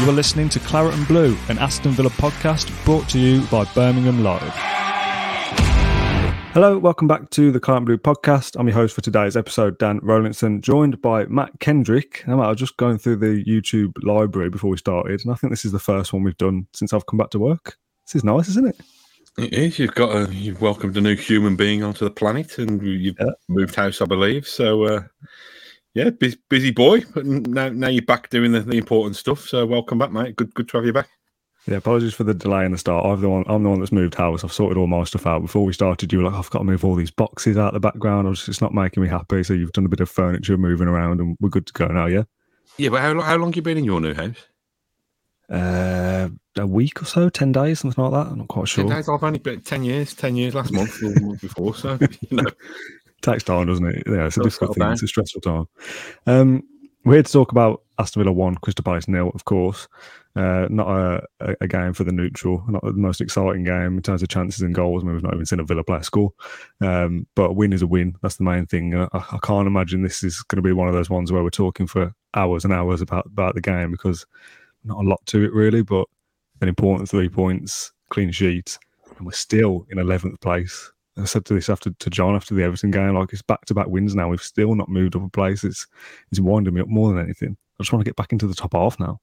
You are listening to Claret and Blue, an Aston Villa podcast brought to you by Birmingham Live. Hello, welcome back to the Claret and Blue podcast. I'm your host for today's episode, Dan Rowlinson, joined by Matt Kendrick. Now, Matt, I was just going through the YouTube library before we started, and I think this is the first one we've done since I've come back to work. This is nice, isn't it? It is. You've got a, you've welcomed a new human being onto the planet, and you've Yeah. moved house, I believe. So, uh, yeah, busy, busy boy. But now, now you're back doing the, the important stuff. So, welcome back, mate. Good, good to have you back. Yeah, apologies for the delay in the start. I'm the one. I'm the one that's moved house. I've sorted all my stuff out before we started. You were like, I've got to move all these boxes out the background. I was, it's not making me happy. So you've done a bit of furniture moving around, and we're good to go now. Yeah. Yeah, but how, lo- how long you been in your new house? Uh, a week or so, ten days, something like that. I'm not quite sure. Ten days. I've only been ten years. Ten years last month or the month before. So, you know, takes time, doesn't it? Yeah, it's a difficult thing. It's a stressful time. Um, we're here to talk about Aston Villa one, Crystal Palace nil, of course. Uh, not a, a, a game for the neutral, not the most exciting game in terms of chances and goals. I mean, we've not even seen a Villa player score. Um, but a win is a win. That's the main thing. I, I can't imagine this is going to be one of those ones where we're talking for hours and hours about about the game because not a lot to it really, but an important three points, clean sheet, and we're still in eleventh place. I said to this after to John after the Everton game, like it's back to back wins now. We've still not moved up a place. It's it's winding me up more than anything. I just want to get back into the top half now.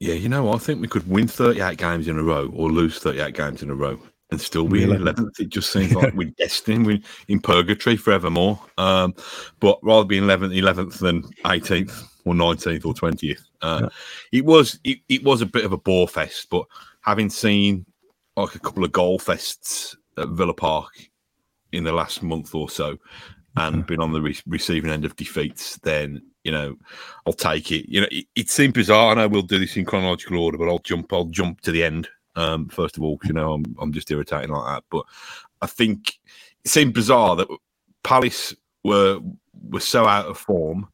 yeah, you know. I think we could win thirty-eight games in a row or lose thirty-eight games in a row and still be in Really? eleventh. It just seems like we're destined. We're in purgatory forevermore. Um, but rather be eleventh, eleventh than eighteenth or nineteenth or twentieth. Uh, Yeah. It was it, it was a bit of a bore fest, but having seen like a couple of goal fests at Villa Park in the last month or so, and been on the re- receiving end of defeats, then you know I'll take it. You know, it, it seemed bizarre. And I know we'll do this in chronological order, but I'll jump. I'll jump to the end um, first of all. You know, I'm I'm just irritating like that. But I think it seemed bizarre that Palace were were so out of form,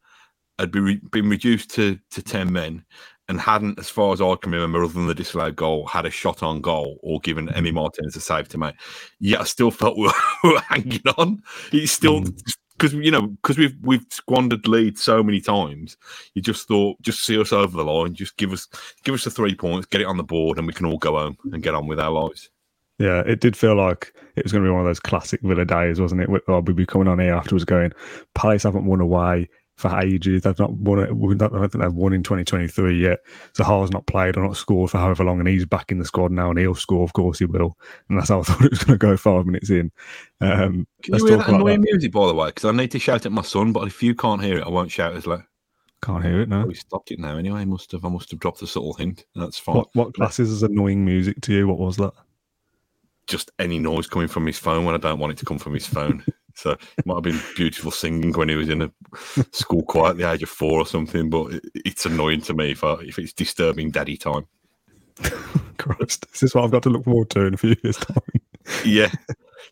had been re- been reduced to to ten men, and hadn't, as far as I can remember, other than the disallowed goal, had a shot on goal or given Emi Martinez a save to make. Yet I still felt we were, hanging on. It's still mm. because you know because we've we've squandered lead so many times. You just thought just see us over the line, just give us give us the three points, get it on the board, and we can all go home and get on with our lives. Yeah, it did feel like it was going to be one of those classic Villa days, wasn't it? Or oh, we'd be coming on here afterwards going, Palace haven't won away for ages. They've not won it. I don't think they've won in 2023 yet. Zaha's not played or not scored for however long, and he's back in the squad now, and he'll score. Of course, he will. And that's how I thought it was going to go five minutes in. Um, Can you hear that annoying that. music, by the way? Because I need to shout at my son, but if you can't hear it, I won't shout as loud. Can't hear it now. We stopped it now anyway. I must have I must have dropped a subtle hint. That's fine. What what classes as annoying music to you? What was that? Just any noise coming from his phone when I don't want it to come from his phone. So it might have been beautiful singing when he was in a school choir at the age of four or something. But it, it's annoying to me if I, if it's disturbing daddy time. Christ, this is what I've got to look forward to in a few years' time. Yeah.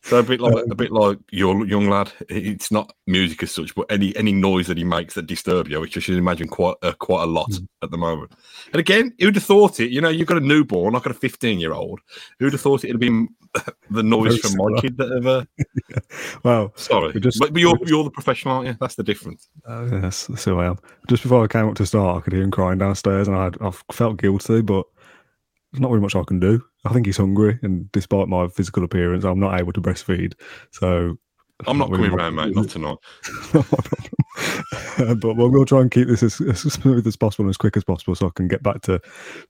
So a bit like a bit like your young lad. It's not music as such, but any any noise that he makes that disturb you, which I should imagine quite uh, quite a lot at the moment. And again, who'd have thought it? You know, you've got a newborn, I've got a fifteen year old. Who'd have thought it'd have been the noise Very from my kid that ever? Well, Sorry, just- but, you're just- you're the professional, aren't you? That's the difference. Uh, yes, that's who I am. Just before I came up to start, I could hear him crying downstairs, and I I felt guilty, but there's not really much I can do. I think he's hungry, and despite my physical appearance, I'm not able to breastfeed. So I'm not coming round, mate. Not tonight. problem. but we'll, we'll try and keep this as, as smooth as possible and as quick as possible, so I can get back to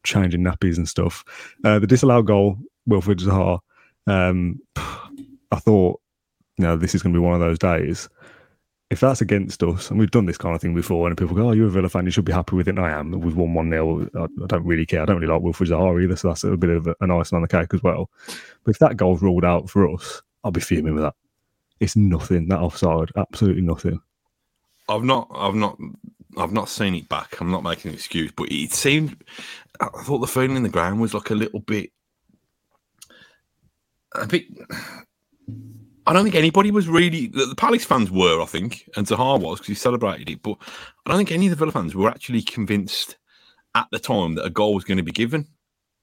changing nappies and stuff. Uh, the disallowed goal, Wilfred Zaha. Um, I thought, you know, this is going to be one of those days. If that's against us, and we've done this kind of thing before, and people go, "Oh, you're a Villa fan, you should be happy with it." And I am. We've won one 0 I, don't really care. I don't really like Wilfred Zaha either, so that's a bit of an icing on the cake as well. But if that goal's ruled out for us, I'll be fuming with that. It's nothing. That offside, absolutely nothing. I've not I've not I've not seen it back. I'm not making an excuse, but it seemed. I thought the feeling in the ground was like a little bit, a bit. I don't think anybody was really. The Palace fans were, I think, and Zaha was because he celebrated it. But I don't think any of the Villa fans were actually convinced at the time that a goal was going to be given.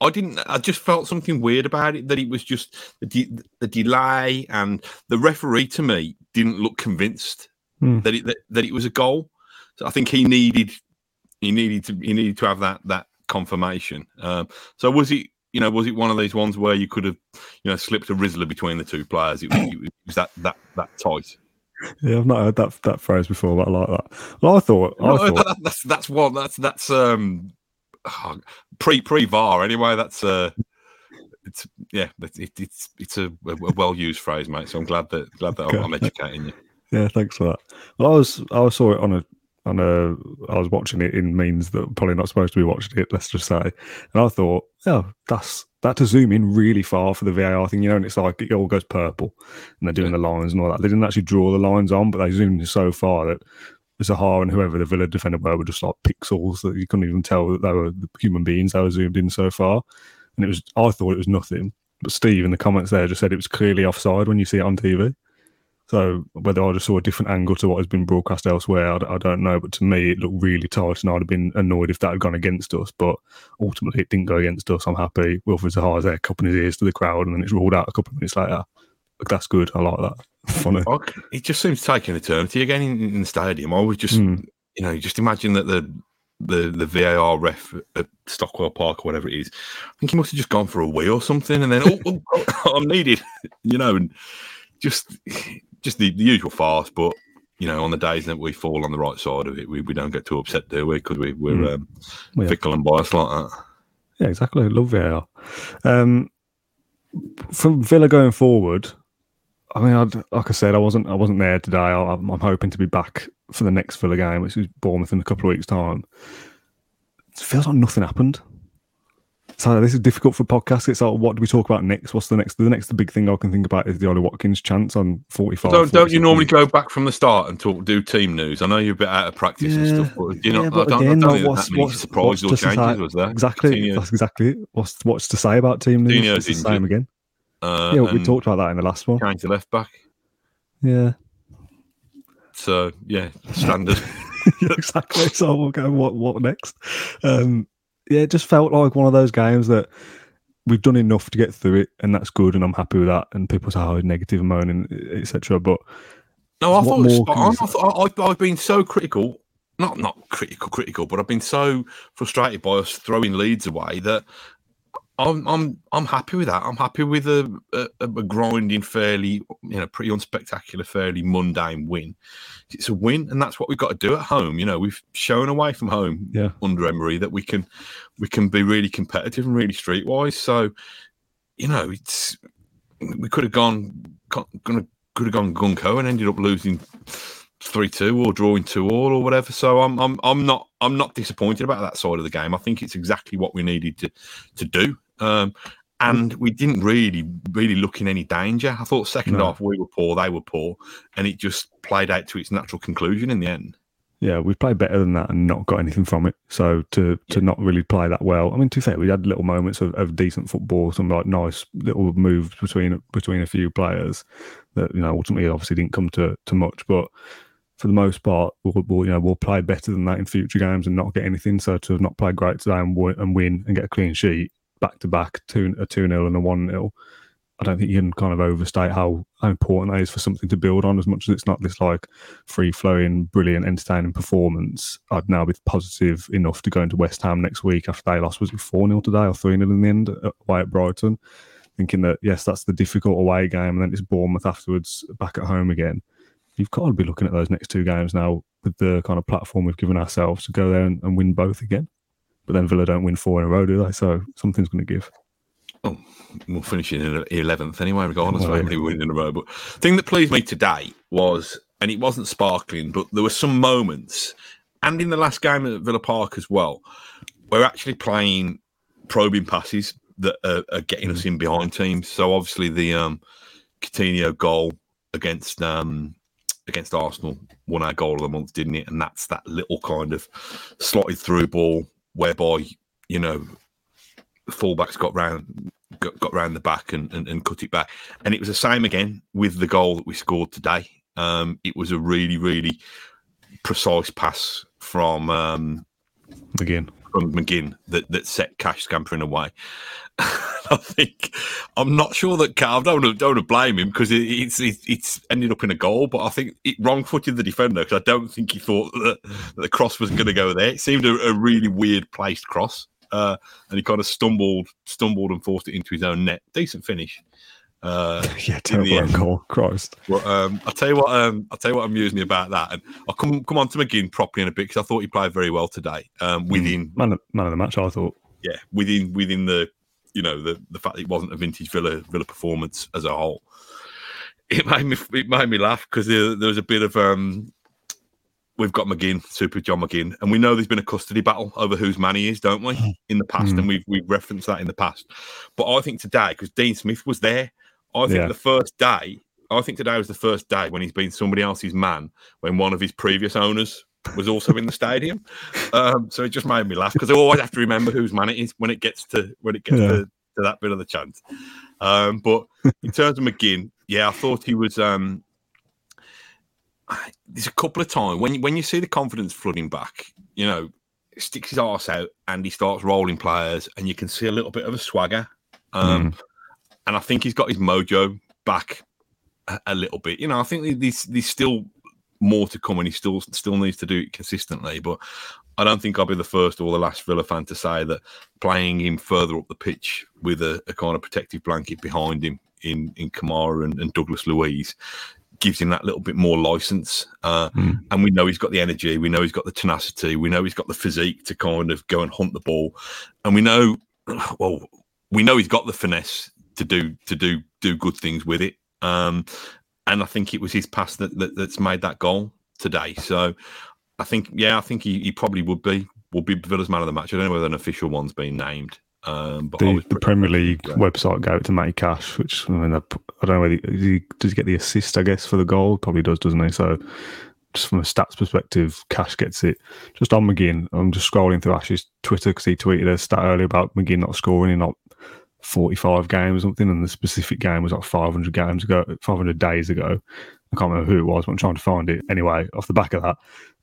I didn't. I just felt something weird about it. That it was just the, de- the delay, and the referee to me didn't look convinced Hmm. that it that, that it was a goal. So I think he needed he needed to he needed to have that that confirmation. Um, so was it you know was it one of these ones where you could have you know slipped a Rizla between the two players? It was, it was that that that tight. Yeah, I've not heard that that phrase before, but I like that. Well, I thought, I No, thought, that- that's that's one that's that's um pre pre VAR anyway. That's uh it's yeah, it, it's it's a, a well used phrase, mate. So I'm glad that glad that I'm, I'm educating you. yeah, thanks for that. Well, I was, I saw it on a, on a, uh, I was watching it in means that I'm probably not supposed to be watching it. Let's just say, and I thought, oh, that's that to zoom in really far for the VAR thing, you know, and it's like it all goes purple, and they're doing the lines and all that. They didn't actually draw the lines on, but they zoomed in so far that Zaha and whoever the Villa defender were were just like pixels that you couldn't even tell that they were human beings. They were zoomed in so far, and it was. I thought it was nothing, but Steve in the comments there just said it was clearly offside when you see it on TV. So whether I just saw a different angle to what has been broadcast elsewhere, I don't know. But to me, it looked really tight, and I'd have been annoyed if that had gone against us. But ultimately, it didn't go against us. I'm happy. Wilfred Zaha's there, cupping his ears to the crowd, and then it's ruled out a couple of minutes later. Like, that's good. I like that. Funny. It just seems to take an eternity again in, in the stadium. I was just, Hmm. you know, just imagine that the the the VAR ref at Stockley Park or whatever it is. I think he must have just gone for a wee or something, and then oh, oh, oh, I'm needed, you know, and just just the, the usual farce. But you know, on the days that we fall on the right side of it, we, we don't get too upset, do we? Because we we're Hmm. um, Yeah. fickle and biased like that. Yeah, exactly. Love VAR. Um, from Villa going forward, I mean, I'd, like I said, I wasn't I wasn't there today. I, I'm, I'm hoping to be back for the next Villa game, which is Bournemouth in a couple of weeks' time. It feels like nothing happened. So this is difficult for podcasts. It's like, what do we talk about next? What's the next? The next big thing I can think about is the Ollie Watkins chance on 45. Don't don't you normally go back from the start and talk do team news? I know you're a bit out of practice and Yeah, stuff, but you know, yeah, I don't, again, I don't think what's- that many what's- surprises or what's to changes say- was there. Exactly. Coutinho, That's exactly it. What's what's to say about team news? Coutinho's It's the same again. uh, Yeah, we talked about that in the last one. Change the left back. Yeah. So yeah, standard. Exactly. So we'll go. What what next? Um, yeah, it just felt like one of those games that we've done enough to get through it, and that's good, and I'm happy with that. And people say, "Oh, negative and moaning, etc." But No, I thought it was more spot can you on. say? I thought, I, I've been so critical, not not critical, critical, but I've been so frustrated by us throwing leads away that I'm I'm I'm happy with that. I'm happy with a, a, a grinding, fairly you know, pretty unspectacular, fairly mundane win. It's a win, and that's what we've got to do at home. You know, we've shown away from home Yeah. under Emery that we can we can be really competitive and really streetwise. So, you know, it's we could have gone gonna could have gone gunko and ended up losing three two or drawing two all or whatever. So I'm I'm I'm not I'm not disappointed about that side of the game. I think it's exactly what we needed to to do. Um, and we didn't really really look in any danger. I thought second No. half we were poor, they were poor, and it just played out to its natural conclusion in the end. yeah, we've played better than that and not got anything from it. So to to not really play that well. I mean, to be fair, we had little moments of, of decent football, some like nice little moves between between a few players that you know ultimately obviously didn't come to to much, but. For the most part, we'll, we'll you know we'll play better than that in future games and not get anything. So to have not play great today and, and win and get a clean sheet back to back, two a two 0 and a one 0 I don't think you can kind of overstate how, how important that is for something to build on. As much as it's not this like free flowing, brilliant, entertaining performance, I'd now be positive enough to go into West Ham next week after they lost. Was it four 0 today or three 0 in the end uh, away at Brighton? Thinking that yes, that's the difficult away game, and then it's Bournemouth afterwards, back at home again. You've got to be looking at those next two games now with the kind of platform we've given ourselves to go there and, and win both again. But then Villa don't win four in a row, do they? So something's going to give. Oh, we'll finish in eleventh anyway, regardless of Well, how many win in a row. But the thing that pleased me today was, and it wasn't sparkling, but there were some moments, and in the last game at Villa Park as well, we're actually playing probing passes that are, are getting us in behind teams. So obviously the um, Coutinho goal against um, against Arsenal won our goal of the month, didn't it? And that's that little kind of slotted through ball whereby you know the fullbacks got round got, got round the back and, and, and cut it back. And it was the same again with the goal that we scored today. Um, it was a really, really precise pass from um, again from McGinn that, that set Cash scampering away. I think I'm not sure that I don't want to, don't want to blame him because it, it's it, it's ended up in a goal, but I think it wrong footed the defender because I don't think he thought that, that the cross was going to go there. It seemed a, a really weird placed cross, uh, and he kind of stumbled stumbled and forced it into his own net. Decent finish. Uh, yeah, terrible goal. Christ. Well, um, I'll tell you what. Um, I'll tell you what amused me about that, and I'll come come on to McGinn properly in a bit because I thought he played very well today. Um, hmm. within man of, man of the match, I thought. Yeah, within within the you know the the fact it wasn't a vintage Villa Villa performance as a whole, it made me it made me laugh because there, there was a bit of um we've got McGinn, Super John McGinn, and we know there's been a custody battle over whose man he is, don't we? In the past, mm. and we've we've referenced that in the past. But I think today, because Dean Smith was there, I think yeah. the first day, I think today was the first day when he's been somebody else's man when one of his previous owners was also in the stadium. Um, so it just made me laugh because I always have to remember whose man it is when it gets to when it gets yeah. to, to, that bit of the chant. Um, but in terms of McGinn, yeah, I thought he was. Um, there's a couple of times when when you see the confidence flooding back, you know, sticks his arse out and he starts rolling players, and you can see a little bit of a swagger. Um, mm. And I think he's got his mojo back a, a little bit. You know, I think there's, there's still more to come, and he still still needs to do it consistently. But I don't think I'll be the first or the last Villa fan to say that playing him further up the pitch with a, a kind of protective blanket behind him in in Kamara and, and Douglas Luiz gives him that little bit more license. Uh, mm. And we know he's got the energy, we know he's got the tenacity, we know he's got the physique to kind of go and hunt the ball, and we know, well, we know he's got the finesse to do to do do good things with it. Um, and I think it was his pass that, that, that's made that goal today. So I think, yeah, I think he, he probably would be would be Villa's man of the match. I don't know whether an official one's been named. Um, but the, the Premier League yeah. website gave it to Matty Cash, which I mean, I don't know whether he does he get the assist, I guess, for the goal. Probably does, doesn't he? So, just from a stats perspective, Cash gets it. Just on McGinn, I'm just scrolling through Ash's Twitter because he tweeted a stat earlier about McGinn not scoring in not 45 games or something, and the specific game was like 500 games ago, 500 days ago. I can't remember who it was, but I'm trying to find it. Anyway, off the back of that,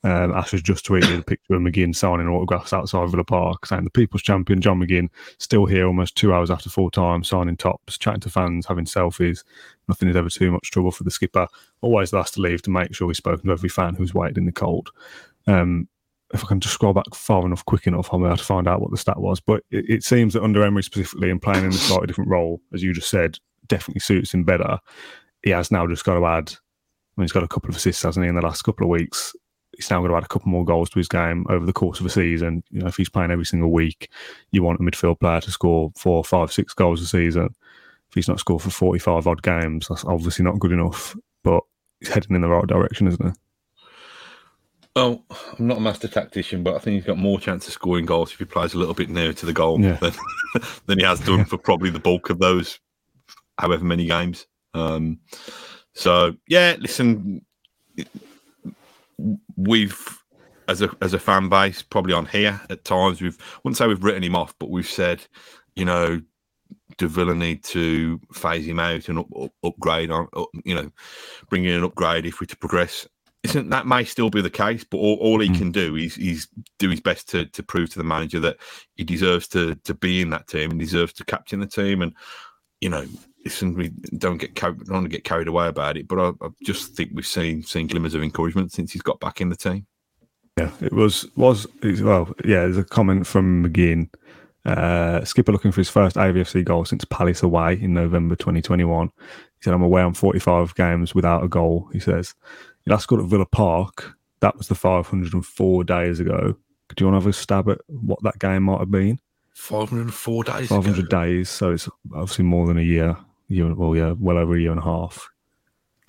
um, Ash has just tweeted a picture of McGinn signing autographs outside Villa Park, saying the People's Champion John McGinn still here almost two hours after full time, signing tops, chatting to fans, having selfies. Nothing is ever too much trouble for the skipper. Always last to leave to make sure he's spoken to every fan who's waited in the cold. Um, if I can just scroll back far enough, quick enough, I'll be able to find out what the stat was. But it, it seems that under Emery specifically and playing in a slightly different role, as you just said, definitely suits him better. He has now just got to add. I mean, he's got a couple of assists, hasn't he, in the last couple of weeks? He's now going to add a couple more goals to his game over the course of a season. You know, if he's playing every single week, you want a midfield player to score four, five, six goals a season. If he's not scored for forty-five odd games, that's obviously not good enough. But he's heading in the right direction, isn't he? Well, I'm not a master tactician, but I think he's got more chance of scoring goals if he plays a little bit nearer to the goal yeah. than, than he has done yeah. for probably the bulk of those, however many games. Um, so yeah, listen, we've as a as a fan base probably on here at times we've I wouldn't say we've written him off, but we've said, you know, do Villa need to phase him out and up, up, upgrade on, up, you know, bring in an upgrade if we're to progress? Isn't that may still be the case, but all, all he mm. can do is is do his best to to prove to the manager that he deserves to to be in that team and deserves to captain the team. And you know, listen, we don't get don't want to get carried away about it, but I, I, just think we've seen seen glimmers of encouragement since he's got back in the team. Yeah, it was was well, yeah. There's a comment from McGinn. Uh, skipper looking for his first AVFC goal since Palace away in November 2021. He said, "I'm away on 45 games without a goal." He says, last got at Villa Park, that was the 504 days ago. Do you want to have a stab at what that game might have been? 504 days 500 ago. days. So it's obviously more than a year. year well, yeah, well over a year and a half.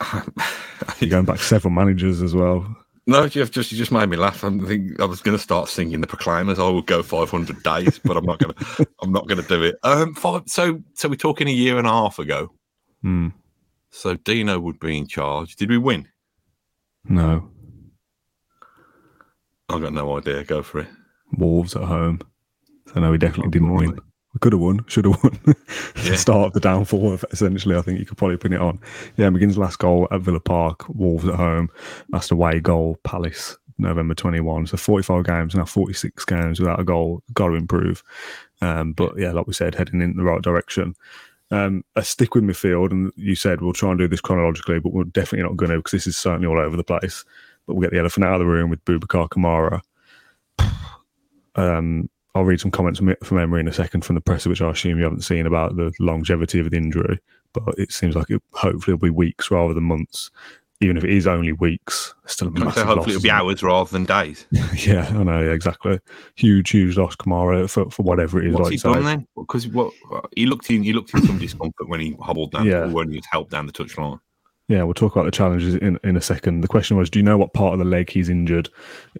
You're going back several managers as well. No, you just you just made me laugh. I think I was going to start singing the Proclaimers. I would go 500 days, but I'm not going to. I'm not going to do it. Um, five, so so we're talking a year and a half ago. Hmm. So Dino would be in charge. Did we win? No. I've got no idea. Go for it. Wolves at home. So no, we definitely didn't win. We could have won, should have won. Yeah. Start of the downfall, essentially. I think you could probably pin it on. Yeah, McGinn's last goal at Villa Park, Wolves at home. Last away goal, Palace, November 21. So 45 games, now 46 games without a goal. Got to improve. Um, but yeah, like we said, heading in the right direction. Um, a stick with midfield, and you said we'll try and do this chronologically, but we're definitely not going to because this is certainly all over the place. But we'll get the elephant out of the room with Boubacar Kamara. Um, I'll read some comments from, Emery in a second from the press, which I assume you haven't seen about the longevity of the injury. But it seems like it hopefully will be weeks rather than months. Even if it is only weeks, still a massive So hopefully loss, it'll be isn't it? hours rather than days. Yeah, I know. Yeah, exactly. Huge, huge loss, Kamara, for, for whatever it is. What's like he you say. done then? Because what uh, he looked in, he looked in some discomfort when he hobbled down, Yeah. or when he was helped down the touchline. Yeah, we'll talk about the challenges in, in a second. The question was, do you know what part of the leg he's injured?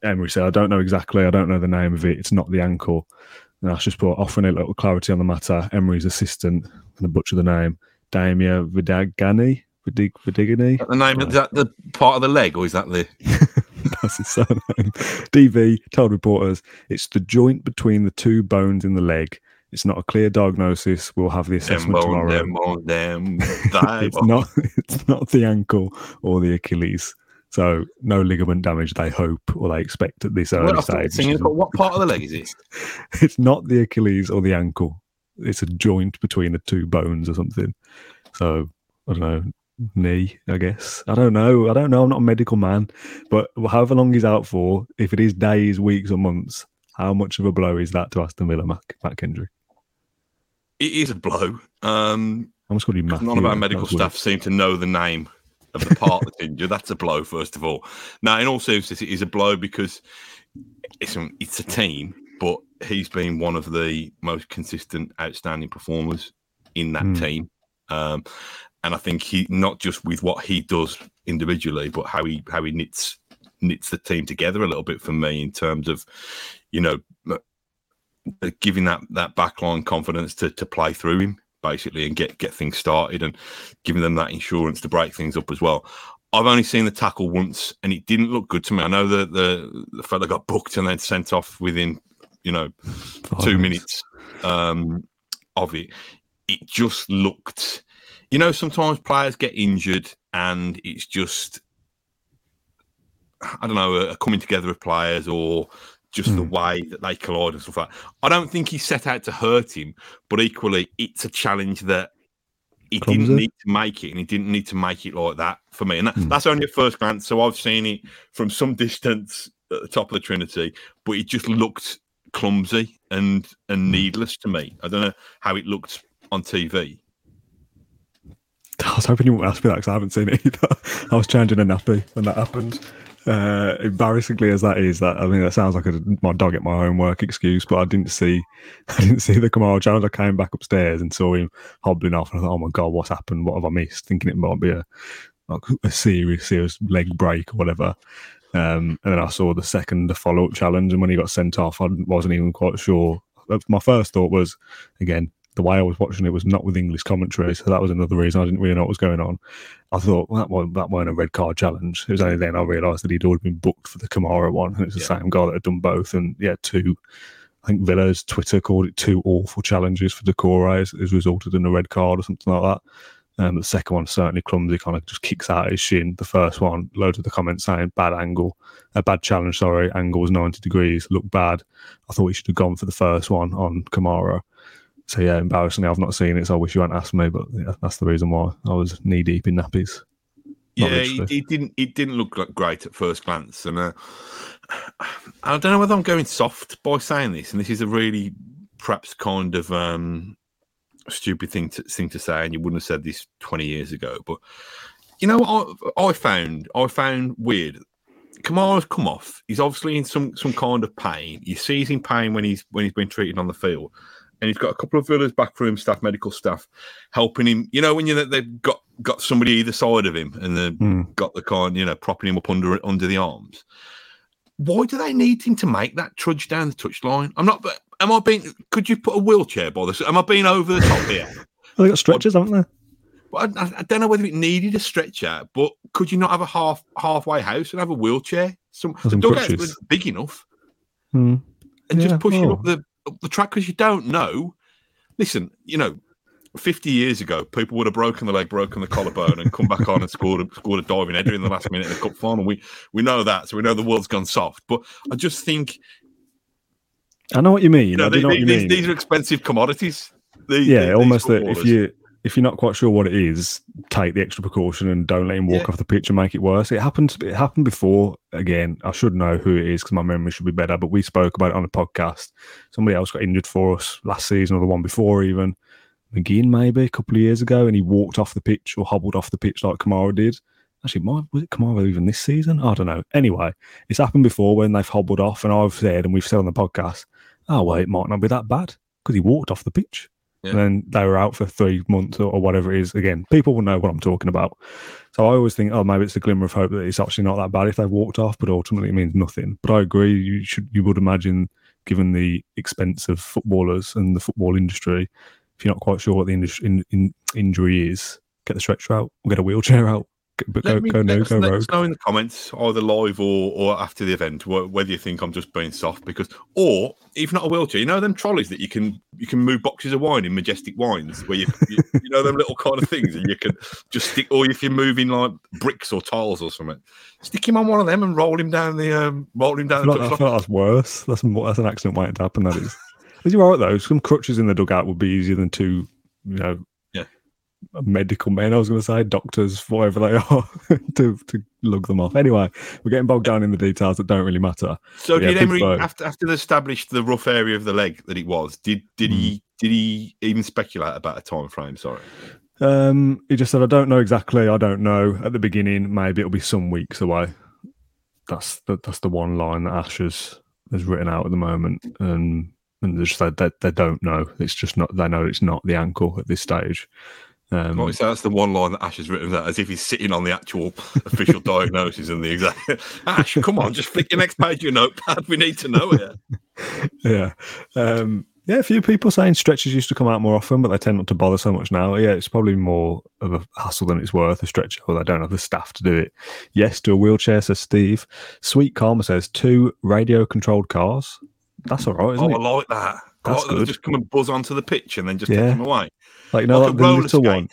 Emery said, I don't know exactly. I don't know the name of it. It's not the ankle. And I just put offering a little clarity on the matter. Emery's assistant, I'm going to butcher the name, Damià Vidagany. Vidig, Vidigani? Eh? The name is that the part of the leg, or is that the? That's his surname. DV told reporters it's the joint between the two bones in the leg. It's not a clear diagnosis. We'll have the assessment bone, tomorrow. them bone, them it's not it's not the ankle or the Achilles. So no ligament damage they hope or they expect at this early Well, I started stage. but what part of the leg is it? It's not the Achilles or the ankle. It's a joint between the two bones or something. So I don't know, knee, I guess. I don't know. I don't know. I'm not a medical man, but however long he's out for, if it is days, weeks, or months, how much of a blow is that to Aston Villa, Matt, Matt Kendrick? It is a blow. Um, I must call you Matt. none of our medical staff seem to know the name of the part that's injured. That's a blow, first of all. Now, in all seriousness, it is a blow because it's a, it's a team, but he's been one of the most consistent, outstanding performers in that Hmm. team. Um, and I think he not just with what he does individually, but how he how he knits knits the team together a little bit for me in terms of, you know, uh, giving that that backline confidence to to play through him basically and get get things started and giving them that insurance to break things up as well. I've only seen the tackle once and it didn't look good to me. I know that the the fella got booked and then sent off within, you know, two minutes um, of it. It just looked, you know, sometimes players get injured and it's just, I don't know, a, a coming together of players or just the hmm. way that they collide and stuff like that. I don't think he set out to hurt him, but equally, it's a challenge that he Clumsy? didn't need to make it and he didn't need to make it like that for me. And that, hmm. that's only at first glance. So I've seen it from some distance at the top of the Trinity, but it just looked clumsy and and hmm. needless to me. I don't know how it looked on TV. I was hoping you wouldn't ask me that because I haven't seen it either. I was changing a nappy when that happened. Uh, embarrassingly as that is, that I mean, that sounds like a, my dog at my homework excuse, but I didn't see, I didn't see the Kamara challenge. I came back upstairs and saw him hobbling off, and I thought, "Oh my god, what's happened? What have I missed?" Thinking it might be a like a serious, serious leg break or whatever. Um, and then I saw the second the follow up challenge, and when he got sent off, I wasn't even quite sure. My first thought was, again, the way I was watching it was not with English commentary, so that was another reason I didn't really know what was going on. I thought well, that was that weren't a red card challenge. It was only then I realised that he'd already been booked for the Kamara one, and it's the Yeah. same guy that had done both. And yeah, two. I think Villa's Twitter called it two awful challenges for Doucouré has, has resulted in a red card or something like that. Um, the second one certainly clumsy, kind of just kicks out his shin. The first one, loads of the comments saying bad angle, a bad challenge. Sorry, angle was ninety degrees, looked bad. I thought he should have gone for the first one on Kamara. So yeah, embarrassingly, I've not seen it. So I wish you hadn't asked me, but yeah, that's the reason why I was knee deep in nappies. Not Yeah, it, didn't. It didn't look like great at first glance, and uh, I don't know whether I'm going soft by saying this, and this is a really perhaps kind of um, stupid thing to thing to say, and you wouldn't have said this 20 years ago. But you know what I, I found? I found weird. Kamara's come off. He's obviously in some some kind of pain. You see he's in pain when he's when he's been treated on the field, and he's got a couple of villas back room staff, medical staff, helping him. You know when you they've got got somebody either side of him, and they've Hmm. got the kind, you know, propping him up under under the arms. Why do they need him to make that trudge down the touchline? I'm not. But am I being? Could you put a wheelchair by this? Am I being over the top here? Well, they got stretchers, haven't they? I, I, don't know whether it needed a stretcher. But could you not have a half halfway house and have a wheelchair? Some, Some dugout was big enough, Hmm. and Yeah, just push it well. up the up the track because you don't know. Listen, you know. 50 years ago, people would have broken the leg, broken the collarbone, and come back on and scored a, scored a diving header in the last minute in the cup final. We we know that, so we know the world's gone soft. But I just think I know what you mean. you know, I know what these, these are expensive commodities. These- yeah, these almost that if you if you're not quite sure what it is, take the extra precaution and don't let him walk Yeah. off the pitch and make it worse. It happened. It happened before. Again, I should know who it is because my memory should be better. But we spoke about it on a podcast. Somebody else got injured for us last season or the one before, even McGinn maybe a couple of years ago, and he walked off the pitch or hobbled off the pitch like Kamara did. Actually, might, was it Kamara even this season? I don't know. Anyway, it's happened before when they've hobbled off, and I've said, and we've said on the podcast, oh well, it might not be that bad because he walked off the pitch. Yeah. And then they were out for three months or, or whatever it is. Again, people will know what I'm talking about. So I always think, oh, maybe it's a glimmer of hope that it's actually not that bad if they've walked off, but ultimately it means nothing. But I agree. You should, you would imagine, given the expense of footballers and the football industry, if you're not quite sure what the in, in, injury is, get the stretcher out, or get a wheelchair out, Go, Let me- go no, us- go let rogue. us know in the comments, either live or, or after the event, whether you think I'm just being soft because, or if not a wheelchair, you know them trolleys that you can you can move boxes of wine in majestic wines, where you you, you know them little kind of things, and you can just stick, or if you're moving like bricks or tiles or something, stick him on one of them and roll him down the um, roll him down the like, I feel like that's worse. That's more, that's an accident waiting to happen. That is. Is you alright though? Some crutches in the dugout would be easier than two, you know. Medical men. I was going to say doctors, whatever they are, to to lug them off. Anyway, we're getting bogged down in the details that don't really matter. So Yeah, did Emery Pittsburgh. after after they established the rough area of the leg that it was? Did did Hmm. he did he even speculate about a time frame? Sorry. Um, he just said, "I don't know exactly. I don't know." At the beginning, maybe it'll be some weeks away. That's the, that's the one line that Ash has, has written out at the moment, and and they just said that they don't know. It's just not. They know it's not the ankle at this stage. Um, Right, so that's the one line that Ash has written that as if he's sitting on the actual official diagnosis and the exact. Ash, come on, just flick your next page of your notepad. We need to know it. yeah. Um, yeah, a few people saying stretchers used to come out more often, but they tend not to bother so much now. Yeah, it's probably more of a hassle than it's worth, a stretcher, or they don't have the staff to do it. Yes to a wheelchair, says Steve. Sweet Karma says two radio controlled cars. That's all right, isn't Oh, it? I like that. I That's like that good. Just come and buzz onto the pitch and then just Yeah. take them away. Like, you know, like like, the little skate. one.